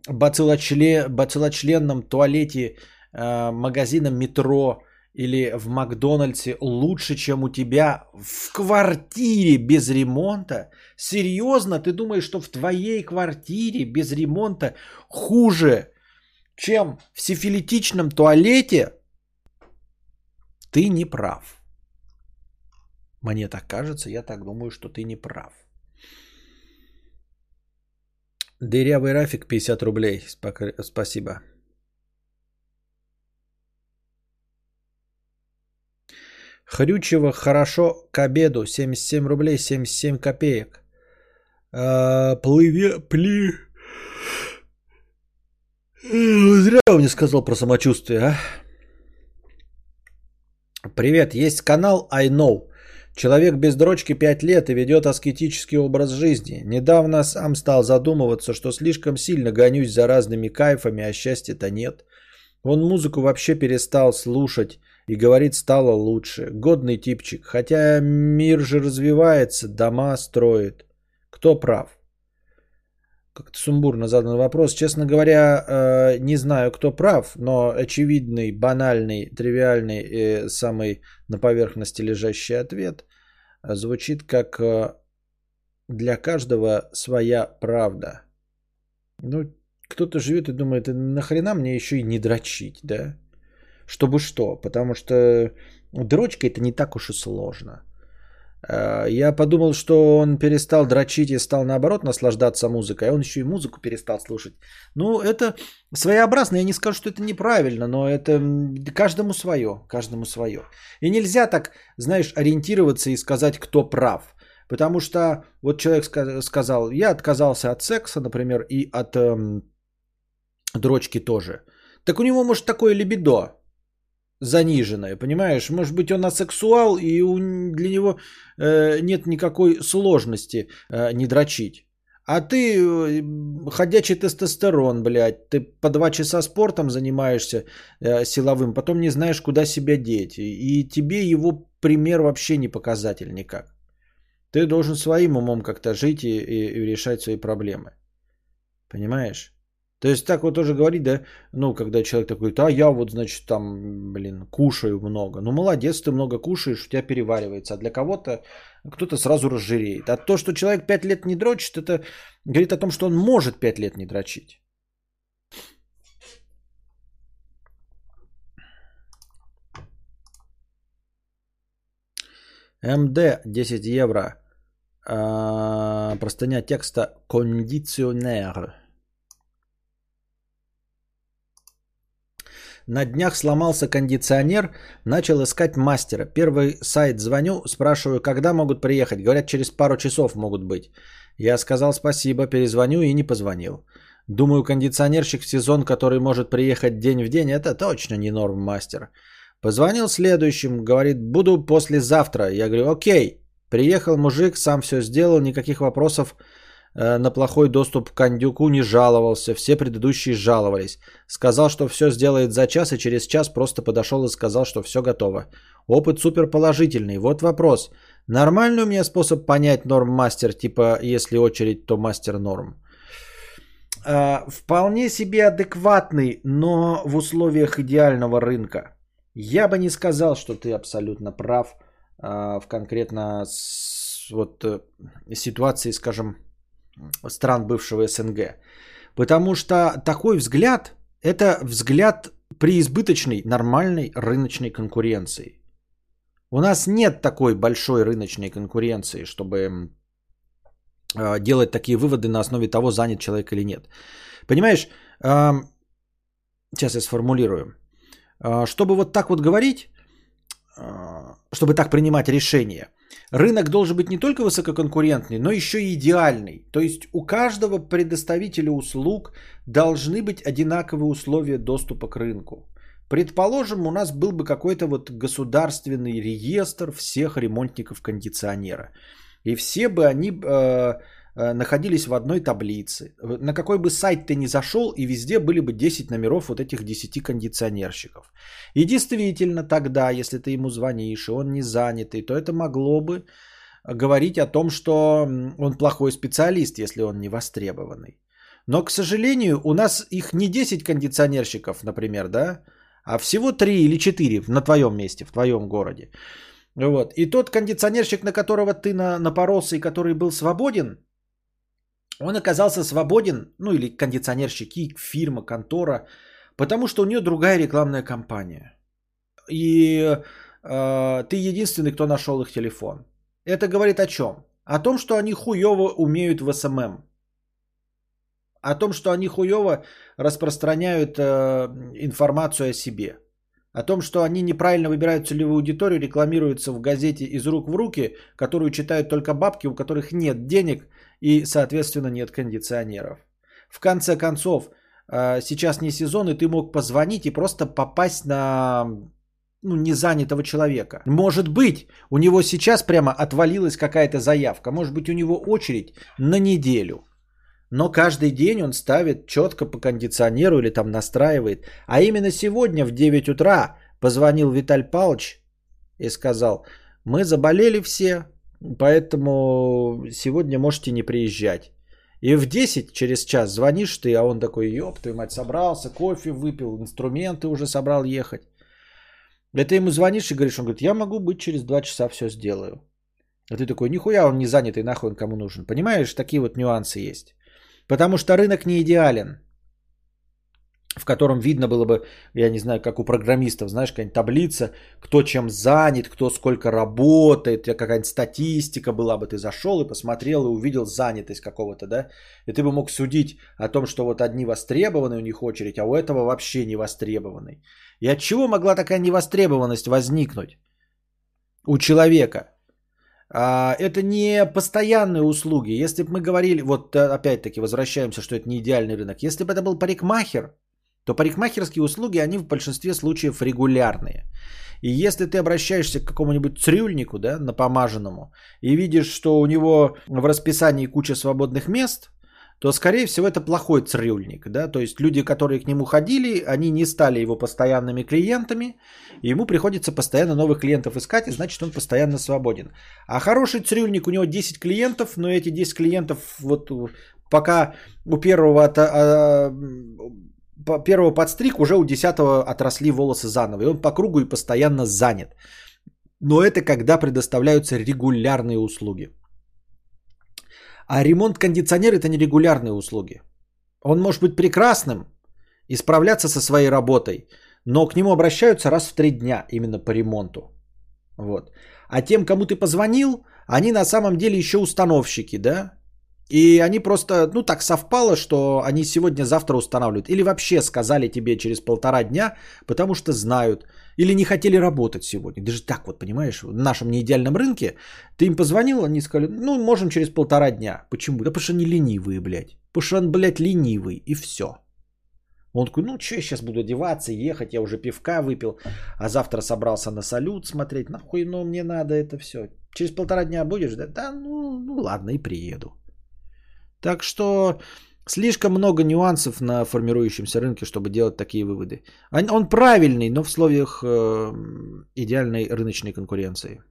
бациллочле, бациллочленном туалете магазина метро или в Макдональдсе лучше, чем у тебя в квартире без ремонта? Серьезно, ты думаешь, что в твоей квартире без ремонта хуже, чем в сифилитичном туалете? Ты не прав. Мне так кажется, я так думаю, что ты не прав. Дырявый Рафик 50 рублей. Спасибо. Хрючево хорошо к обеду. 77 рублей 77 копеек. А, плыве, пли... Зря он не сказал про самочувствие, а? Привет, есть канал I Know. Человек без дрочки 5 лет и ведет аскетический образ жизни. Недавно сам стал задумываться, что слишком сильно гонюсь за разными кайфами, а счастья-то нет. Он музыку вообще перестал слушать и говорит, стало лучше. Годный типчик. Хотя мир же развивается, дома строит. Кто прав? Как-то сумбурно задан вопрос. Честно говоря, э, не знаю, кто прав, но очевидный, банальный, тривиальный, и самый на поверхности лежащий ответ звучит как э, для каждого своя правда. Ну, кто-то живет и думает, нахрена мне еще и не дрочить, да? Чтобы что? Потому что дрочка это не так уж и сложно. Э, я подумал, что он перестал дрочить и стал наоборот наслаждаться музыкой, а он еще и музыку перестал слушать. Ну, это своеобразно, я не скажу, что это неправильно, но это каждому свое, каждому свое. И нельзя так, знаешь, ориентироваться и сказать, кто прав. Потому что вот человек сказал, я отказался от секса, например, и от эм, дрочки тоже. Так у него может такое либидо, заниженное, понимаешь? Может быть, он асексуал, и у, для него э, нет никакой сложности э, не дрочить. А ты э, ходячий тестостерон, блядь, ты по два часа спортом занимаешься э, силовым, потом не знаешь, куда себя деть. И тебе его пример вообще не показатель никак. Ты должен своим умом как-то жить и, и, и решать свои проблемы. Понимаешь? То есть так вот тоже говорить, да, ну, когда человек такой, а я вот, значит, там, блин, кушаю много. Ну, молодец, ты много кушаешь, у тебя переваривается. А для кого-то кто-то сразу разжиреет. А то, что человек 5 лет не дрочит, это говорит о том, что он может 5 лет не дрочить. МД 10 евро. А, простыня текста кондиционер. На днях сломался кондиционер, начал искать мастера. Первый сайт звоню, спрашиваю, когда могут приехать. Говорят, через пару часов могут быть. Я сказал спасибо, перезвоню и не позвонил. Думаю, кондиционерщик в сезон, который может приехать день в день, это точно не норм мастер. Позвонил следующим, говорит, буду послезавтра. Я говорю, окей. Приехал мужик, сам все сделал, никаких вопросов на плохой доступ к кондюку не жаловался, все предыдущие жаловались. Сказал, что все сделает за час, и через час просто подошел и сказал, что все готово. Опыт супер положительный. Вот вопрос. Нормальный у меня способ понять норм мастер, типа если очередь, то мастер норм? Э, вполне себе адекватный, но в условиях идеального рынка. Я бы не сказал, что ты абсолютно прав э, в конкретно вот, ситуации, скажем, стран бывшего СНГ. Потому что такой взгляд – это взгляд преизбыточной нормальной рыночной конкуренции. У нас нет такой большой рыночной конкуренции, чтобы э, делать такие выводы на основе того, занят человек или нет. Понимаешь, сейчас я сформулирую. Э, чтобы вот так вот говорить, чтобы так принимать решения – Рынок должен быть не только высококонкурентный, но еще и идеальный. То есть у каждого предоставителя услуг должны быть одинаковые условия доступа к рынку. Предположим, у нас был бы какой-то вот государственный реестр всех ремонтников кондиционера. И все бы они э, находились в одной таблице. На какой бы сайт ты ни зашел, и везде были бы 10 номеров вот этих 10 кондиционерщиков. И действительно тогда, если ты ему звонишь, и он не занятый, то это могло бы говорить о том, что он плохой специалист, если он не востребованный. Но, к сожалению, у нас их не 10 кондиционерщиков, например, да, а всего три или четыре на твоем месте, в твоем городе. Вот. И тот кондиционерщик, на которого ты на, напоролся и который был свободен, он оказался свободен, ну или кондиционерщики, фирма, контора, потому что у нее другая рекламная кампания. И э, ты единственный, кто нашел их телефон. Это говорит о чем? О том, что они хуево умеют в SMM. О том, что они хуево распространяют э, информацию о себе. О том, что они неправильно выбирают целевую аудиторию, рекламируются в газете из рук в руки, которую читают только бабки, у которых нет денег и, соответственно, нет кондиционеров. В конце концов, э, сейчас не сезон, и ты мог позвонить и просто попасть на ну, незанятого человека. Может быть, у него сейчас прямо отвалилась какая-то заявка. Может быть, у него очередь на неделю. Но каждый день он ставит четко по кондиционеру или там настраивает. А именно сегодня в 9 утра позвонил Виталь Павлович и сказал, мы заболели все, поэтому сегодня можете не приезжать. И в 10 через час звонишь ты, а он такой, ёб твою мать, собрался, кофе выпил, инструменты уже собрал ехать. Да ты ему звонишь и говоришь, он говорит, я могу быть через 2 часа все сделаю. А ты такой, нихуя он не занятый, нахуй он кому нужен. Понимаешь, такие вот нюансы есть. Потому что рынок не идеален, в котором видно было бы, я не знаю, как у программистов, знаешь, какая-нибудь таблица, кто чем занят, кто сколько работает, какая-нибудь статистика была бы, ты зашел и посмотрел и увидел занятость какого-то, да, и ты бы мог судить о том, что вот одни востребованы у них очередь, а у этого вообще не востребованный. И от чего могла такая невостребованность возникнуть у человека? А, это не постоянные услуги. Если бы мы говорили, вот э, опять-таки возвращаемся, что это не идеальный рынок. Если бы это был парикмахер, то парикмахерские услуги, они в большинстве случаев регулярные. И если ты обращаешься к какому-нибудь цирюльнику, да, напомаженному, и видишь, что у него в расписании куча свободных мест, то, скорее всего, это плохой цирюльник. Да? То есть люди, которые к нему ходили, они не стали его постоянными клиентами, ему приходится постоянно новых клиентов искать, и значит, он постоянно свободен. А хороший цирюльник, у него 10 клиентов, но эти 10 клиентов, вот пока у первого, от, а, первого подстриг, уже у десятого отросли волосы заново, и он по кругу и постоянно занят. Но это когда предоставляются регулярные услуги. А ремонт кондиционера это не регулярные услуги. Он может быть прекрасным и справляться со своей работой, но к нему обращаются раз в три дня именно по ремонту. Вот. А тем, кому ты позвонил, они на самом деле еще установщики, да? И они просто, ну так совпало, что они сегодня-завтра устанавливают. Или вообще сказали тебе через полтора дня, потому что знают. Или не хотели работать сегодня. Даже так вот, понимаешь, в нашем неидеальном рынке ты им позвонил, они сказали, ну, можем через полтора дня. Почему? Да потому что они ленивые, блядь. Потому что он, блядь, ленивый, и все. Он такой, ну что я сейчас буду одеваться, ехать, я уже пивка выпил, а завтра собрался на салют смотреть, нахуй, ну мне надо это все. Через полтора дня будешь, да? Да, ну, ну ладно, и приеду. Так что слишком много нюансов на формирующемся рынке, чтобы делать такие выводы. Он правильный, но в условиях э, идеальной рыночной конкуренции.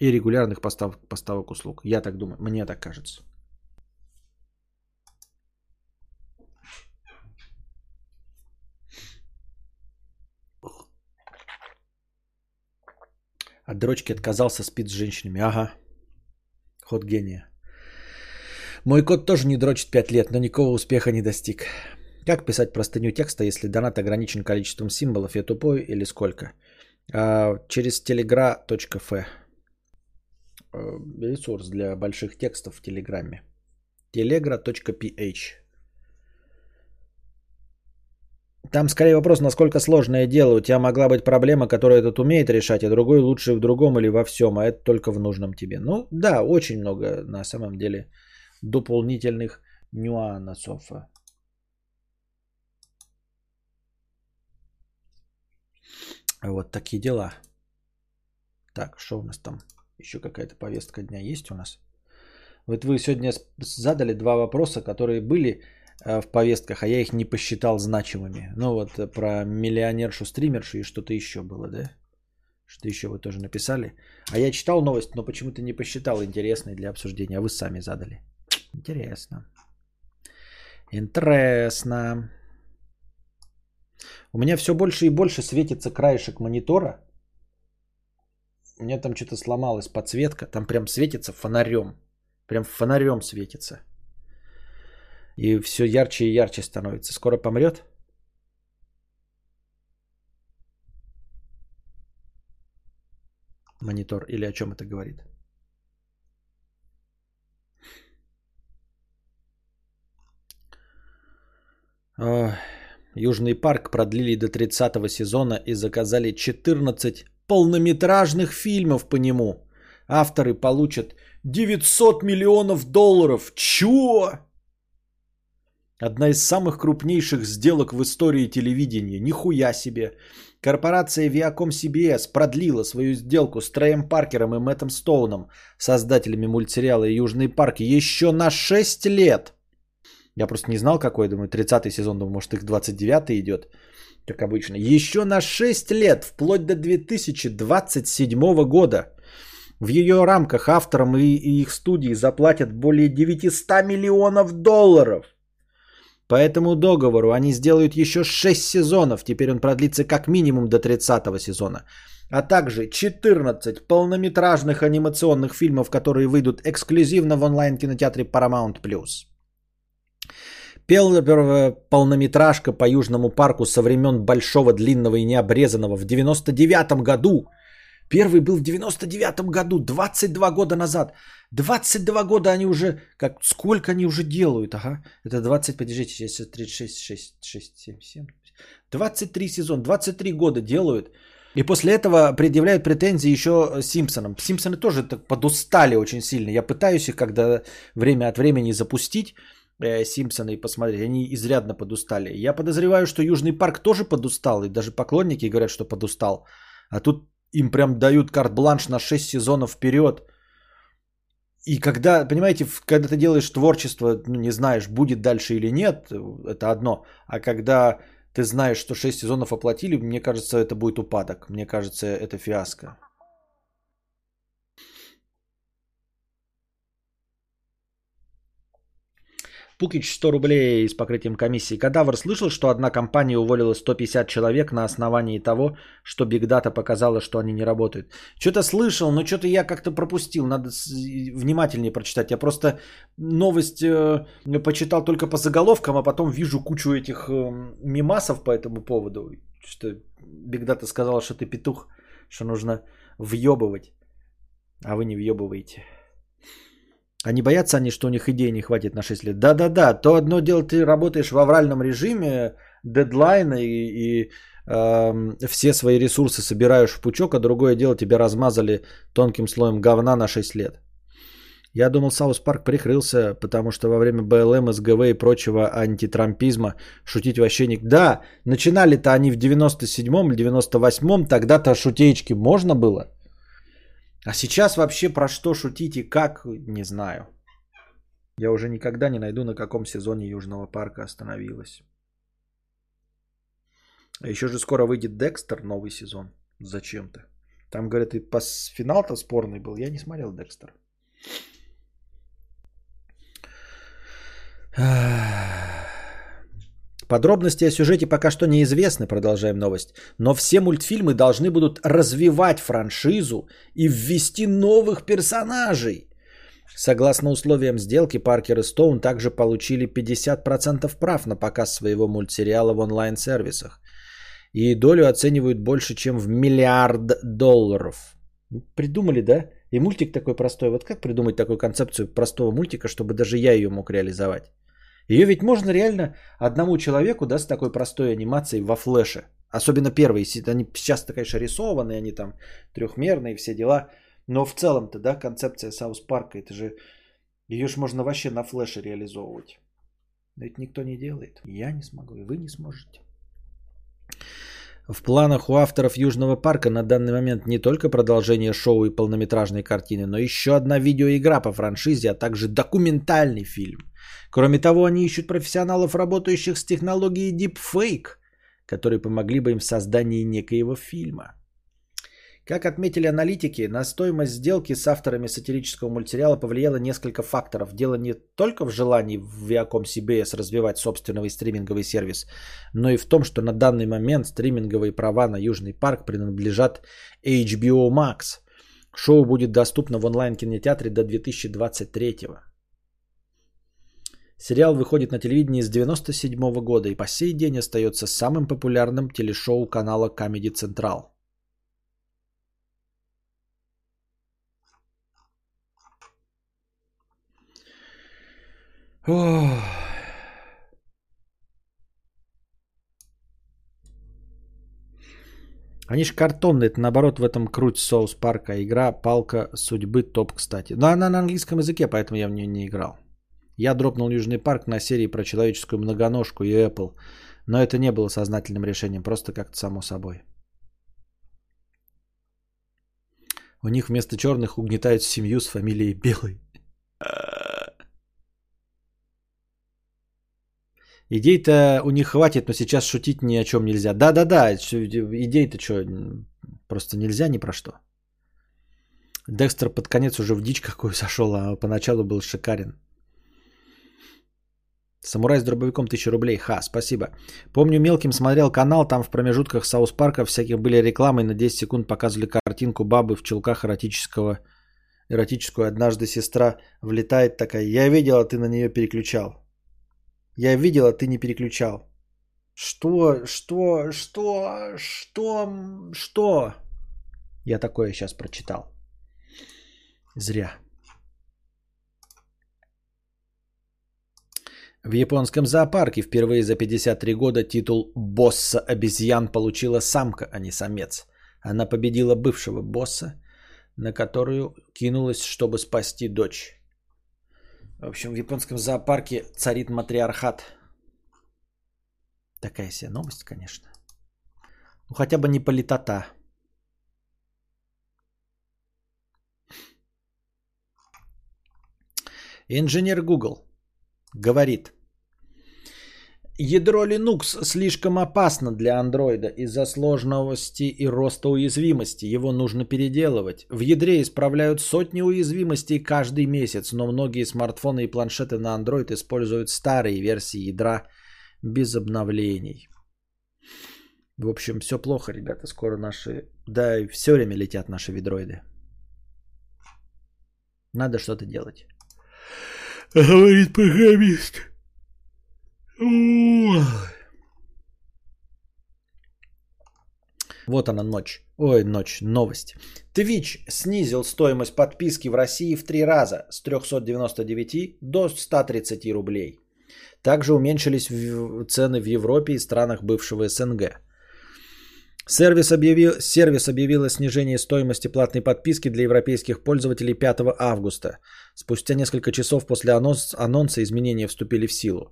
И регулярных постав, поставок услуг. Я так думаю, мне так кажется. От дрочки отказался, спит с женщинами. Ага. Ход гения. Мой кот тоже не дрочит 5 лет, но никакого успеха не достиг. Как писать простыню текста, если донат ограничен количеством символов? Я тупой или сколько? А, через telegra.f. Э, ресурс для больших текстов в Телеграме. telegra.ph. Там скорее вопрос, насколько сложное дело. У тебя могла быть проблема, которую этот умеет решать, а другой лучше в другом или во всем, а это только в нужном тебе. Ну да, очень много на самом деле дополнительных нюансов. Вот такие дела. Так, что у нас там? Еще какая-то повестка дня есть у нас? Вот вы сегодня задали два вопроса, которые были э, в повестках, а я их не посчитал значимыми. Ну вот э, про миллионершу-стримершу и что-то еще было, да? Что еще вы тоже написали. А я читал новость, но почему-то не посчитал интересной для обсуждения. А вы сами задали. Интересно. Интересно. У меня все больше и больше светится краешек монитора. У меня там что-то сломалась подсветка. Там прям светится фонарем. Прям фонарем светится. И все ярче и ярче становится. Скоро помрет? Монитор. Или о чем это говорит? Южный парк продлили до 30 сезона и заказали 14 полнометражных фильмов по нему. Авторы получат 900 миллионов долларов. Чё? Одна из самых крупнейших сделок в истории телевидения. Нихуя себе. Корпорация Viacom CBS продлила свою сделку с Трэем Паркером и Мэттом Стоуном, создателями мультсериала «Южный парк», еще на 6 лет. Я просто не знал, какой, думаю, 30-й сезон, думаю, может, их 29-й идет, как обычно. Еще на 6 лет, вплоть до 2027 года. В ее рамках авторам и, и их студии заплатят более 900 миллионов долларов. По этому договору они сделают еще 6 сезонов. Теперь он продлится как минимум до 30 сезона. А также 14 полнометражных анимационных фильмов, которые выйдут эксклюзивно в онлайн-кинотеатре Paramount+. Первая полнометражка по Южному парку со времен Большого, Длинного и Необрезанного в 99 году. Первый был в 99 году, 22 года назад. 22 года они уже, как, сколько они уже делают, ага. Это 20, подождите, сейчас 36, 6, 6, 7, 7. 23 сезон, 23 года делают. И после этого предъявляют претензии еще Симпсонам. Симпсоны тоже так подустали очень сильно. Я пытаюсь их когда время от времени запустить э, Симпсоны и посмотреть. Они изрядно подустали. Я подозреваю, что Южный парк тоже подустал. И даже поклонники говорят, что подустал. А тут им прям дают карт-бланш на 6 сезонов вперед. И когда, понимаете, когда ты делаешь творчество, ну, не знаешь, будет дальше или нет, это одно. А когда ты знаешь, что 6 сезонов оплатили, мне кажется, это будет упадок. Мне кажется, это фиаско. Пукич 100 рублей с покрытием комиссии. Кадавр слышал, что одна компания уволила 150 человек на основании того, что Big Data показала, что они не работают. Что-то слышал, но что-то я как-то пропустил. Надо внимательнее прочитать. Я просто новость э, почитал только по заголовкам, а потом вижу кучу этих э, мимасов по этому поводу. Что Big Data сказала, что ты петух, что нужно въебывать. А вы не въебываете. А не боятся они, что у них идей не хватит на 6 лет? Да-да-да, то одно дело, ты работаешь в авральном режиме, дедлайны и, и э, все свои ресурсы собираешь в пучок, а другое дело, тебя размазали тонким слоем говна на 6 лет. Я думал, South Park прикрылся, потому что во время BLM, SJW и прочего антитрампизма шутить вообще не... Да, начинали-то они в 97-м или 98-м, тогда-то шутеечки можно было. А сейчас вообще про что шутить и как, не знаю. Я уже никогда не найду, на каком сезоне Южного парка остановилась. А еще же скоро выйдет Декстер, новый сезон. Зачем-то. Там, говорят, и пас... финал-то спорный был. Я не смотрел Декстер. Подробности о сюжете пока что неизвестны, продолжаем новость, но все мультфильмы должны будут развивать франшизу и ввести новых персонажей. Согласно условиям сделки, Паркер и Стоун также получили 50% прав на показ своего мультсериала в онлайн-сервисах. И долю оценивают больше, чем в миллиард долларов. Придумали, да? И мультик такой простой. Вот как придумать такую концепцию простого мультика, чтобы даже я ее мог реализовать? Ее ведь можно реально одному человеку, да, с такой простой анимацией во флеше. Особенно первые, они сейчас-то, конечно, рисованные, они там трехмерные, все дела. Но в целом-то, да, концепция Саус Парка, это же, ее же можно вообще на флеше реализовывать. Но это никто не делает. Я не смогу, и вы не сможете. В планах у авторов Южного парка на данный момент не только продолжение шоу и полнометражной картины, но еще одна видеоигра по франшизе, а также документальный фильм – Кроме того, они ищут профессионалов, работающих с технологией Deepfake, которые помогли бы им в создании некоего фильма. Как отметили аналитики, на стоимость сделки с авторами сатирического мультсериала повлияло несколько факторов. Дело не только в желании в Viacom CBS развивать собственный стриминговый сервис, но и в том, что на данный момент стриминговые права на Южный парк принадлежат HBO Max. Шоу будет доступно в онлайн-кинотеатре до 2023 Сериал выходит на телевидении с 1997 года и по сей день остается самым популярным телешоу канала Comedy Central. Они же картонные, это наоборот в этом круть соус парка. Игра «Палка судьбы» топ, кстати. Но она на английском языке, поэтому я в нее не играл. Я дропнул Южный парк на серии про человеческую многоножку и Apple. Но это не было сознательным решением, просто как-то само собой. У них вместо черных угнетают семью с фамилией Белый. Идей-то у них хватит, но сейчас шутить ни о чем нельзя. Да-да-да, идей-то что, просто нельзя ни про что. Декстер под конец уже в дичь какую сошел, а поначалу был шикарен. Самурай с дробовиком 1000 рублей. Ха, спасибо. Помню, мелким смотрел канал, там в промежутках South Park а всяких были рекламы, на 10 секунд показывали картинку бабы в чулках эротического, эротическую. Однажды сестра влетает такая, я видела, ты на нее переключал. Я видела, ты на нее переключал. Что, что, что, что, что? Я такое сейчас прочитал. Зря. В японском зоопарке впервые за 53 года титул «Босса обезьян» получила самка, а не самец. Она победила бывшего босса, на которую кинулась, чтобы спасти дочь. В общем, в японском зоопарке царит матриархат. Такая себе новость, конечно. Ну, хотя бы не политота. Инженер Google говорит, Ядро Linux слишком опасно для андроида из-за сложности и роста уязвимости. Его нужно переделывать. В ядре исправляют сотни уязвимостей каждый месяц, но многие смартфоны и планшеты на Android используют старые версии ядра без обновлений. В общем, все плохо, ребята. Скоро наши... Да, и все время летят наши ведроиды. Надо что-то делать. Говорит программист. Вот она ночь. Ой, ночь, новость. Twitch снизил стоимость подписки в России в три раза с 399 до 130 рублей. Также уменьшились цены в Европе и странах бывшего СНГ. Сервис объявил, сервис объявил о снижении стоимости платной подписки для европейских пользователей 5 августа. Спустя несколько часов после анонс, анонса изменения вступили в силу.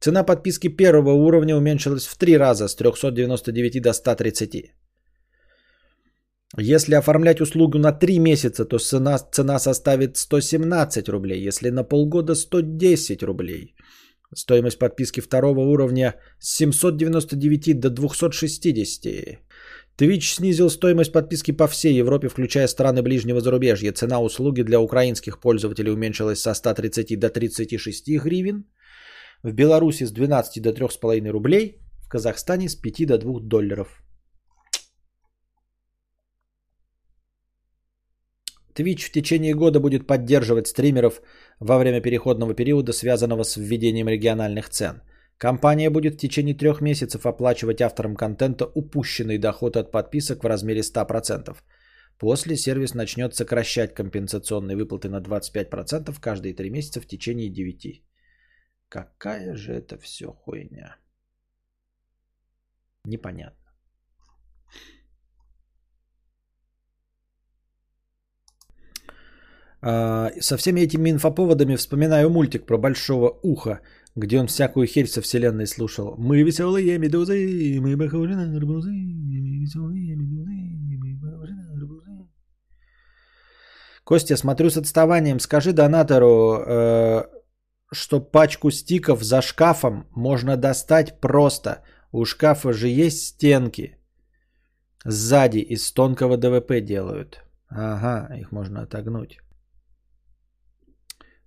Цена подписки первого уровня уменьшилась в три раза с 399 до 130. Если оформлять услугу на 3 месяца, то цена, цена составит 117 рублей. Если на полгода 110 рублей. Стоимость подписки второго уровня с 799 до 260. Twitch снизил стоимость подписки по всей Европе, включая страны ближнего зарубежья. Цена услуги для украинских пользователей уменьшилась со 130 до 36 гривен – в Беларуси с 12 до 3,5 рублей, в Казахстане с 5 до 2 долларов. Twitch в течение года будет поддерживать стримеров во время переходного периода, связанного с введением региональных цен. Компания будет в течение трех месяцев оплачивать авторам контента упущенный доход от подписок в размере 100%. После сервис начнет сокращать компенсационные выплаты на 25% каждые три месяца в течение 9. Какая же это все хуйня? Непонятно. А, со всеми этими инфоповодами вспоминаю мультик про большого уха, где он всякую херь со вселенной слушал. Мы веселые медузы, мы похожи на арбузы, мы веселые медузы, мы похожи на арбузы. Костя, смотрю с отставанием. Скажи донатору, э, что пачку стиков за шкафом можно достать просто. У шкафа же есть стенки. Сзади из тонкого ДВП делают. Ага, их можно отогнуть.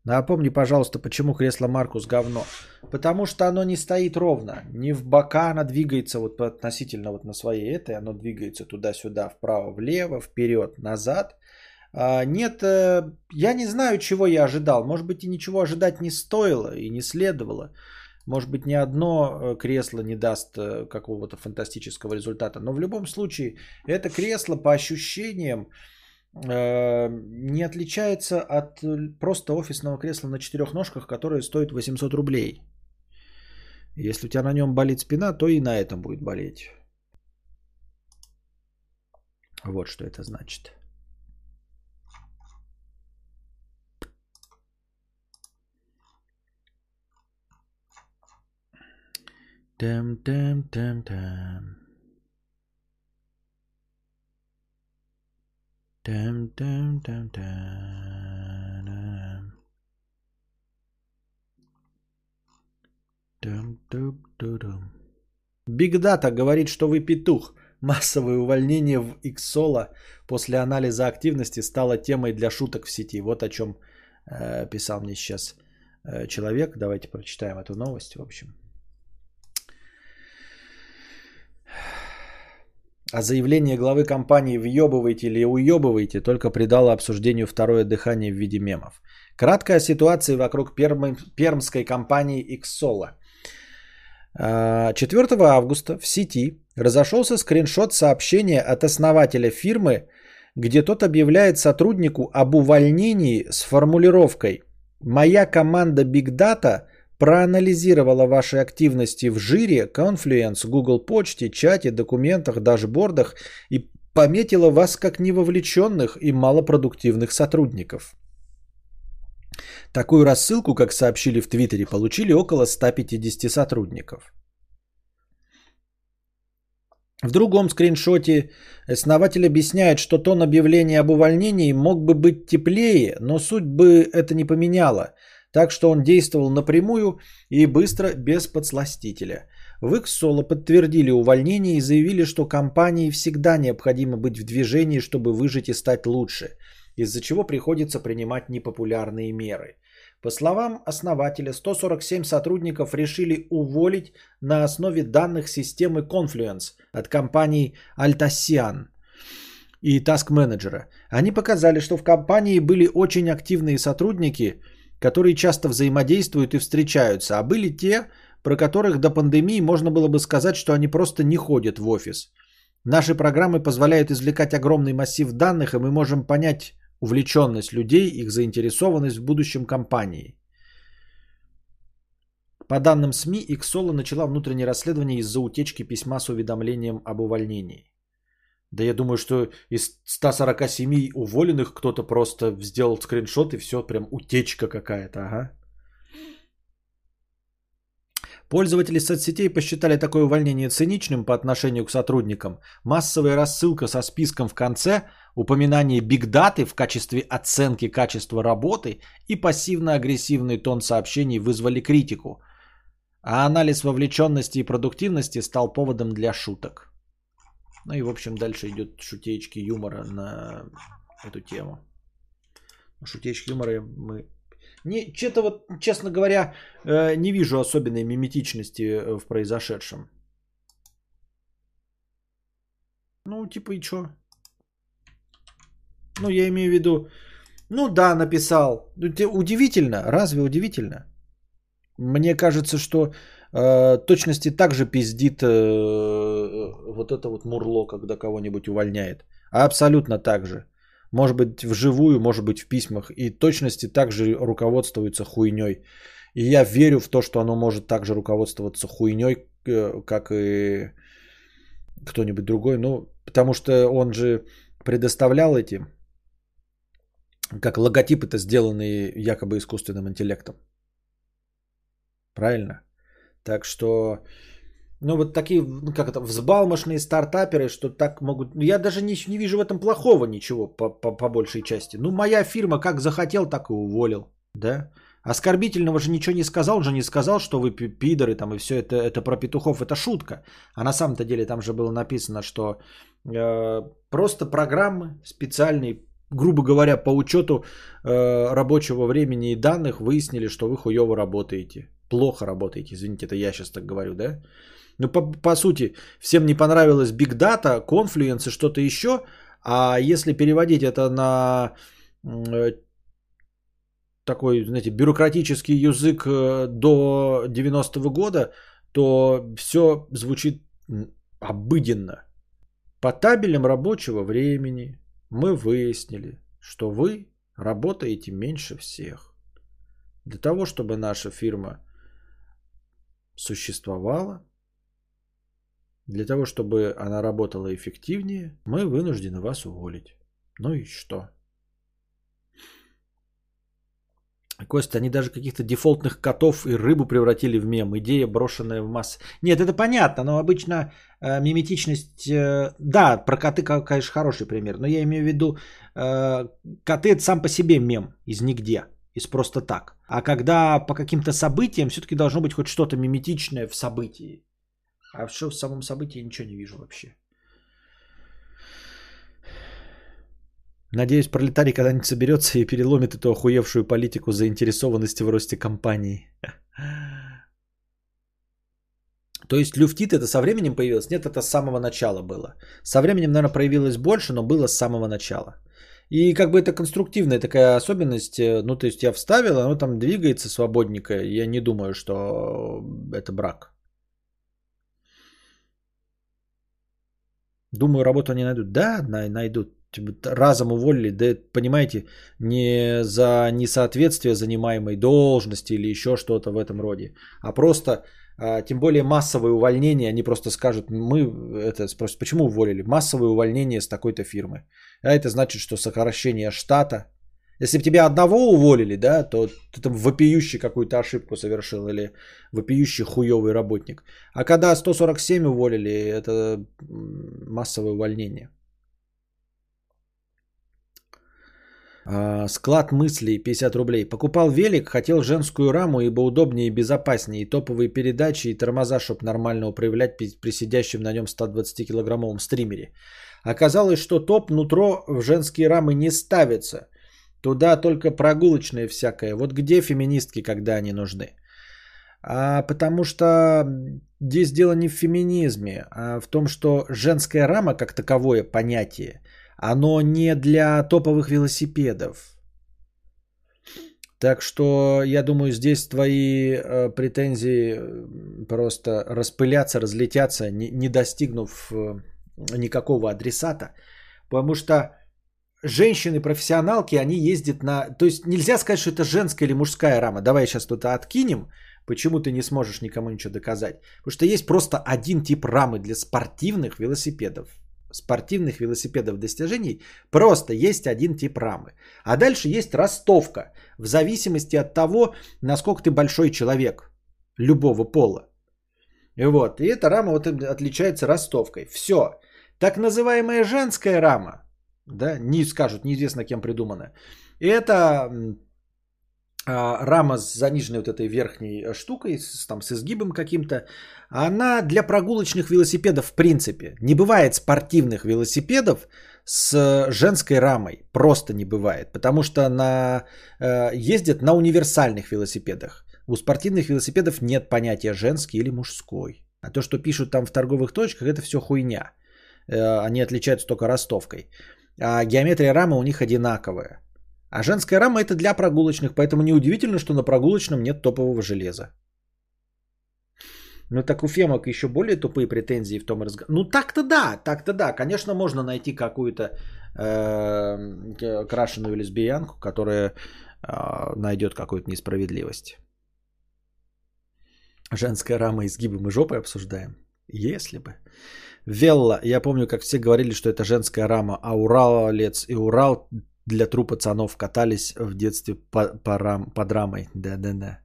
Напомни, пожалуйста, почему кресло Маркус говно. Потому что оно не стоит ровно. Не в бока оно двигается вот относительно вот на своей этой. Оно двигается туда-сюда, вправо-влево, вперед, назад. А, нет, э, я не знаю, чего я ожидал. Может быть, и ничего ожидать не стоило и не следовало. Может быть, ни одно э, кресло не даст э, какого-то фантастического результата. Но в любом случае, это кресло по ощущениям не отличается от просто офисного кресла на четырех ножках, которое стоит 800 рублей. Если у тебя на нем болит спина, то и на этом будет болеть. Вот что это значит. Там, там, там, там. Там, там, там, там. Там, там, там. Дата говорит, что вы петух. Массовое увольнение в Xsola после анализа активности стало темой для шуток в сети. Вот о чем э, писал мне сейчас э, человек. Давайте прочитаем эту новость. В общем. А заявление главы компании «въебывайте» или «уебывайте» только придало обсуждению второе дыхание в виде мемов. Краткая ситуация вокруг перм... пермской компании «Иксола». 4 а, августа в сети разошелся скриншот сообщения от основателя фирмы, где тот объявляет сотруднику об увольнении с формулировкой «Моя команда Big Data проанализировала ваши активности в жире, Confluence, Google почте, чате, документах, дашбордах и пометила вас как невовлеченных и малопродуктивных сотрудников. Такую рассылку, как сообщили в Твиттере, получили около 150 сотрудников. В другом скриншоте основатель объясняет, что тон объявления об увольнении мог бы быть теплее, но суть бы это не поменяла – так что он действовал напрямую и быстро, без подсластителя. В Иксоло подтвердили увольнение и заявили, что компании всегда необходимо быть в движении, чтобы выжить и стать лучше, из-за чего приходится принимать непопулярные меры. По словам основателя, 147 сотрудников решили уволить на основе данных системы Confluence от компании Altasian и Task Manager. Они показали, что в компании были очень активные сотрудники – которые часто взаимодействуют и встречаются, а были те, про которых до пандемии можно было бы сказать, что они просто не ходят в офис. Наши программы позволяют извлекать огромный массив данных, и мы можем понять увлеченность людей, их заинтересованность в будущем компании. По данным СМИ, Иксола начала внутреннее расследование из-за утечки письма с уведомлением об увольнении. Да я думаю, что из 147 уволенных кто-то просто сделал скриншот и все, прям утечка какая-то, ага. Пользователи соцсетей посчитали такое увольнение циничным по отношению к сотрудникам. Массовая рассылка со списком в конце, упоминание бигдаты в качестве оценки качества работы и пассивно-агрессивный тон сообщений вызвали критику. А анализ вовлеченности и продуктивности стал поводом для шуток. Ну и, в общем, дальше идет шутечки юмора на эту тему. Шутечки юмора мы... Не, что-то вот, честно говоря, э, не вижу особенной миметичности э, в произошедшем. Ну, типа, и что? Ну, я имею в виду, ну да, написал. Удивительно, разве удивительно? Мне кажется, что э, точности также пиздит э, вот это вот мурло, когда кого-нибудь увольняет. Абсолютно так же. Может быть вживую, может быть в письмах. И точности также руководствуются хуйней. И я верю в то, что оно может также руководствоваться хуйней, э, как и кто-нибудь другой. Ну, потому что он же предоставлял эти, как логотипы-то сделанные якобы искусственным интеллектом. Правильно? Так что, ну вот такие, ну как это, взбалмошные стартаперы, что так могут... Я даже не, не вижу в этом плохого ничего по, по, по большей части. Ну моя фирма как захотел, так и уволил. Да? Оскорбительного же ничего не сказал, он же не сказал, что вы пидоры там и все это, это про петухов, это шутка. А на самом-то деле там же было написано, что э, просто программы специальные, грубо говоря, по учету э, рабочего времени и данных выяснили, что вы хуево работаете. Плохо работаете, извините, это я сейчас так говорю, да? Ну, по, по сути, всем не понравилось Big Data, Confluence и что-то еще, а если переводить это на э, такой, знаете, бюрократический язык э, до 90-го года, то все звучит обыденно. По табелям рабочего времени мы выяснили, что вы работаете меньше всех. Для того, чтобы наша фирма существовала, для того, чтобы она работала эффективнее, мы вынуждены вас уволить. Ну и что? Костя, они даже каких-то дефолтных котов и рыбу превратили в мем. Идея, брошенная в массы. Нет, это понятно, но обычно э, миметичность... Э, да, про коты, конечно, хороший пример. Но я имею в виду, э, коты это сам по себе мем из нигде, из просто так. А когда по каким-то событиям все-таки должно быть хоть что-то миметичное в событии. А что в самом событии ничего не вижу вообще. Надеюсь, пролетарий когда-нибудь соберется и переломит эту охуевшую политику заинтересованности в росте компании. То есть люфтит это со временем появилось? Нет, это с самого начала было. Со временем, наверное, проявилось больше, но было с самого начала. И как бы это конструктивная такая особенность. Э, ну, то есть я вставил, оно там двигается свободненько. Я не думаю, что это брак. Думаю, работу они найдут. Да, найдут. Типа, разом уволили, да понимаете, не за несоответствие занимаемой должности или еще что-то в этом роде, а просто, а, тем более массовое увольнение, они просто скажут, мы это спросят, почему уволили? Массовое увольнение с такой-то фирмы. А это значит, что сокращение штата. Если бы тебя одного уволили, да, то ты там вопиющий какую-то ошибку совершил или вопиющий хуевый работник. А когда 147 уволили, это массовое увольнение. А, склад мыслей 50 рублей. Покупал велик, хотел женскую раму, ибо удобнее и безопаснее. И топовые передачи, и тормоза, чтобы нормально управлять при сидящем на нем 120-килограммовом стримере. Оказалось, что топ нутро в женские рамы не ставится. Туда только прогулочные всякое. Вот где феминистки, когда они нужны? А потому что здесь дело не в феминизме, а в том, что женская рама как таковое понятие – оно не для топовых велосипедов. Так что я думаю, здесь твои э, претензии просто распыляться, разлетятся, не, не достигнув э, никакого адресата. Потому что женщины-профессионалки, они ездят на... То есть нельзя сказать, что это женская или мужская рама. Давай сейчас что-то откинем. Почему ты не сможешь никому ничего доказать? Потому что есть просто один тип рамы для спортивных велосипедов спортивных велосипедов достижений просто есть один тип рамы. А дальше есть ростовка в зависимости от того, насколько ты большой человек любого пола. И вот, и эта рама вот отличается ростовкой. Все. Так называемая женская рама, да, не скажут, неизвестно кем придумана. Это рама с заниженной вот этой верхней штукой, с, там, с изгибом каким-то, она для прогулочных велосипедов в принципе. Не бывает спортивных велосипедов с женской рамой. Просто не бывает. Потому что на, э, ездят на универсальных велосипедах. У спортивных велосипедов нет понятия женский или мужской. А то, что пишут там в торговых точках, это все хуйня. Э, они отличаются только ростовкой. А геометрия рамы у них одинаковая. А женская рама это для прогулочных, поэтому неудивительно, что на прогулочном нет топового железа. Ну так у Фемок еще более тупые претензии в том разговоре. Ну так-то да, так-то да. Конечно, можно найти какую-то э, крашеную лесбиянку, которая э, найдет какую-то несправедливость. Женская рама изгибы мы жопой обсуждаем. Если бы. Велла, я помню, как все говорили, что это женская рама, а Уралец и Урал для тру пацанов катались в детстве по, по, рам, под рамой. Да-да-да.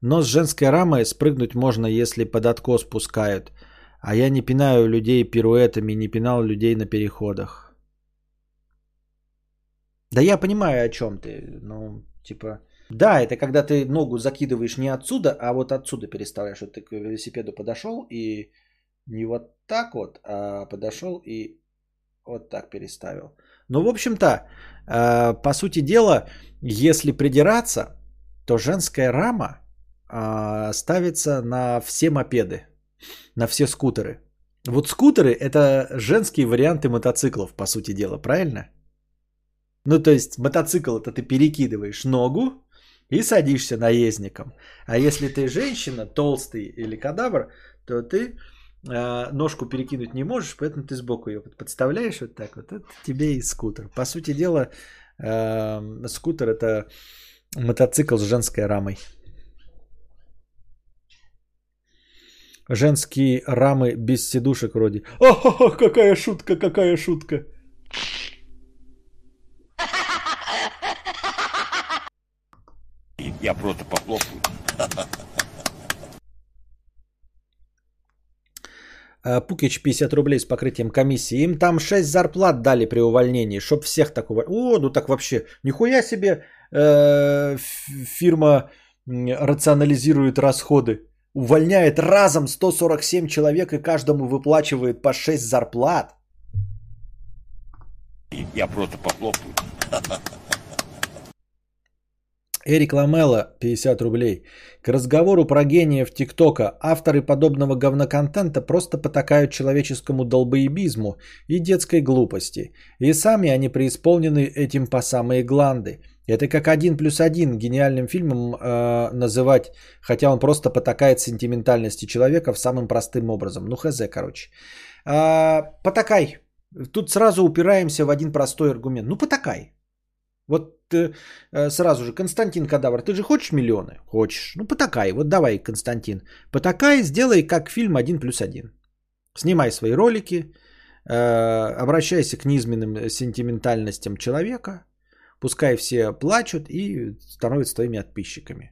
Но с женской рамой спрыгнуть можно, если под откос пускают. А я не пинаю людей пируэтами, не пинал людей на переходах. Да я понимаю, о чем ты. Ну, типа, Да, это когда ты ногу закидываешь не отсюда, а вот отсюда переставляешь. Вот ты к велосипеду подошел и не вот так вот, а подошел и вот так переставил. Ну, в общем-то, э, по сути дела, если придираться, то женская рама э, ставится на все мопеды, на все скутеры. Вот скутеры это женские варианты мотоциклов, по сути дела, правильно? Ну, то есть мотоцикл это ты перекидываешь ногу и садишься наездником. А если ты женщина, толстый или кадавр, то ты ножку перекинуть не можешь, поэтому ты сбоку ее подставляешь вот так вот. Это тебе и скутер. По сути дела, э, скутер это мотоцикл с женской рамой. Женские рамы без сидушек вроде. О, какая шутка, какая шутка. Я просто похлопаю. Пукич 50 рублей с покрытием комиссии. Им там 6 зарплат дали при увольнении, чтоб всех такого... О, ну так вообще, нихуя себе э, фирма рационализирует расходы. Увольняет разом 147 человек и каждому выплачивает по 6 зарплат. Я просто похлопаю. Эрик Ламела, 50 рублей. К разговору про гениев ТикТока. Авторы подобного говноконтента просто потакают человеческому долбоебизму и детской глупости. И сами они преисполнены этим по самые гланды. Это как один плюс один гениальным фильмом э, называть, хотя он просто потакает сентиментальности человека в самым простым образом. Ну хз, короче. А, потакай. Тут сразу упираемся в один простой аргумент. Ну потакай. Вот э, сразу же, Константин Кадавр, ты же хочешь миллионы? Хочешь. Ну, потакай. Вот давай, Константин. Потакай, сделай как фильм один плюс один. Снимай свои ролики, э, обращайся к низменным сентиментальностям человека, пускай все плачут и становятся твоими подписчиками.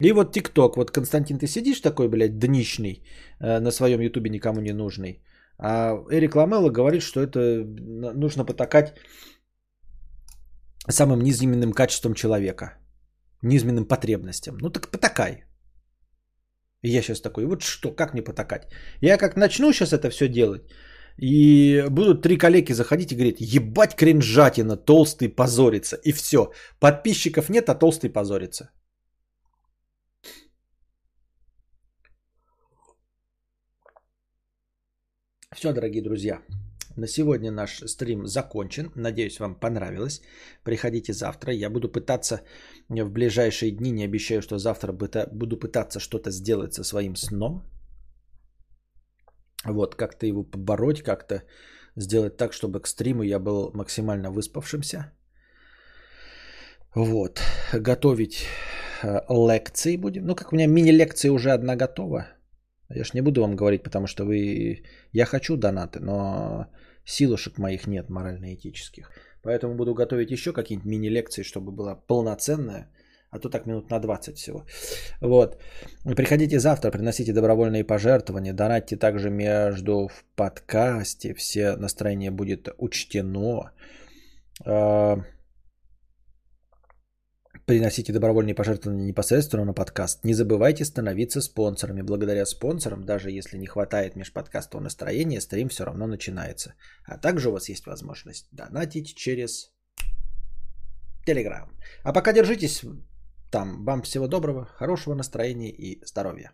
И вот ТикТок, вот Константин, ты сидишь такой, блядь, днищный, э, на своем Ютубе никому не нужный, а Эрик Ламелло говорит, что это нужно потакать самым низменным качеством человека, низменным потребностям. Ну так потакай. И я сейчас такой, вот что, как мне потакать? Я как начну сейчас это все делать, и будут три коллеги заходить и говорить, ебать кринжатина, толстый позорится. И все. Подписчиков нет, а толстый позорится. Все, дорогие друзья. На сегодня наш стрим закончен. Надеюсь, вам понравилось. Приходите завтра. Я буду пытаться в ближайшие дни, не обещаю, что завтра буду пытаться что-то сделать со своим сном. Вот, как-то его побороть, как-то сделать так, чтобы к стриму я был максимально выспавшимся. Вот, готовить э, лекции будем. Ну, как у меня мини-лекция уже одна готова. Я ж не буду вам говорить, потому что вы... Я хочу донаты, но силушек моих нет морально-этических. Поэтому буду готовить еще какие-нибудь мини-лекции, чтобы была полноценная. А то так минут на 20 всего. Вот. Приходите завтра, приносите добровольные пожертвования. Донатьте также между в подкасте. Все настроение будет учтено. Приносите добровольные пожертвования непосредственно на подкаст. Не забывайте становиться спонсорами. Благодаря спонсорам, даже если не хватает межподкастового настроения, стрим все равно начинается. А также у вас есть возможность донатить через Telegram. А пока держитесь там. Вам всего доброго, хорошего настроения и здоровья.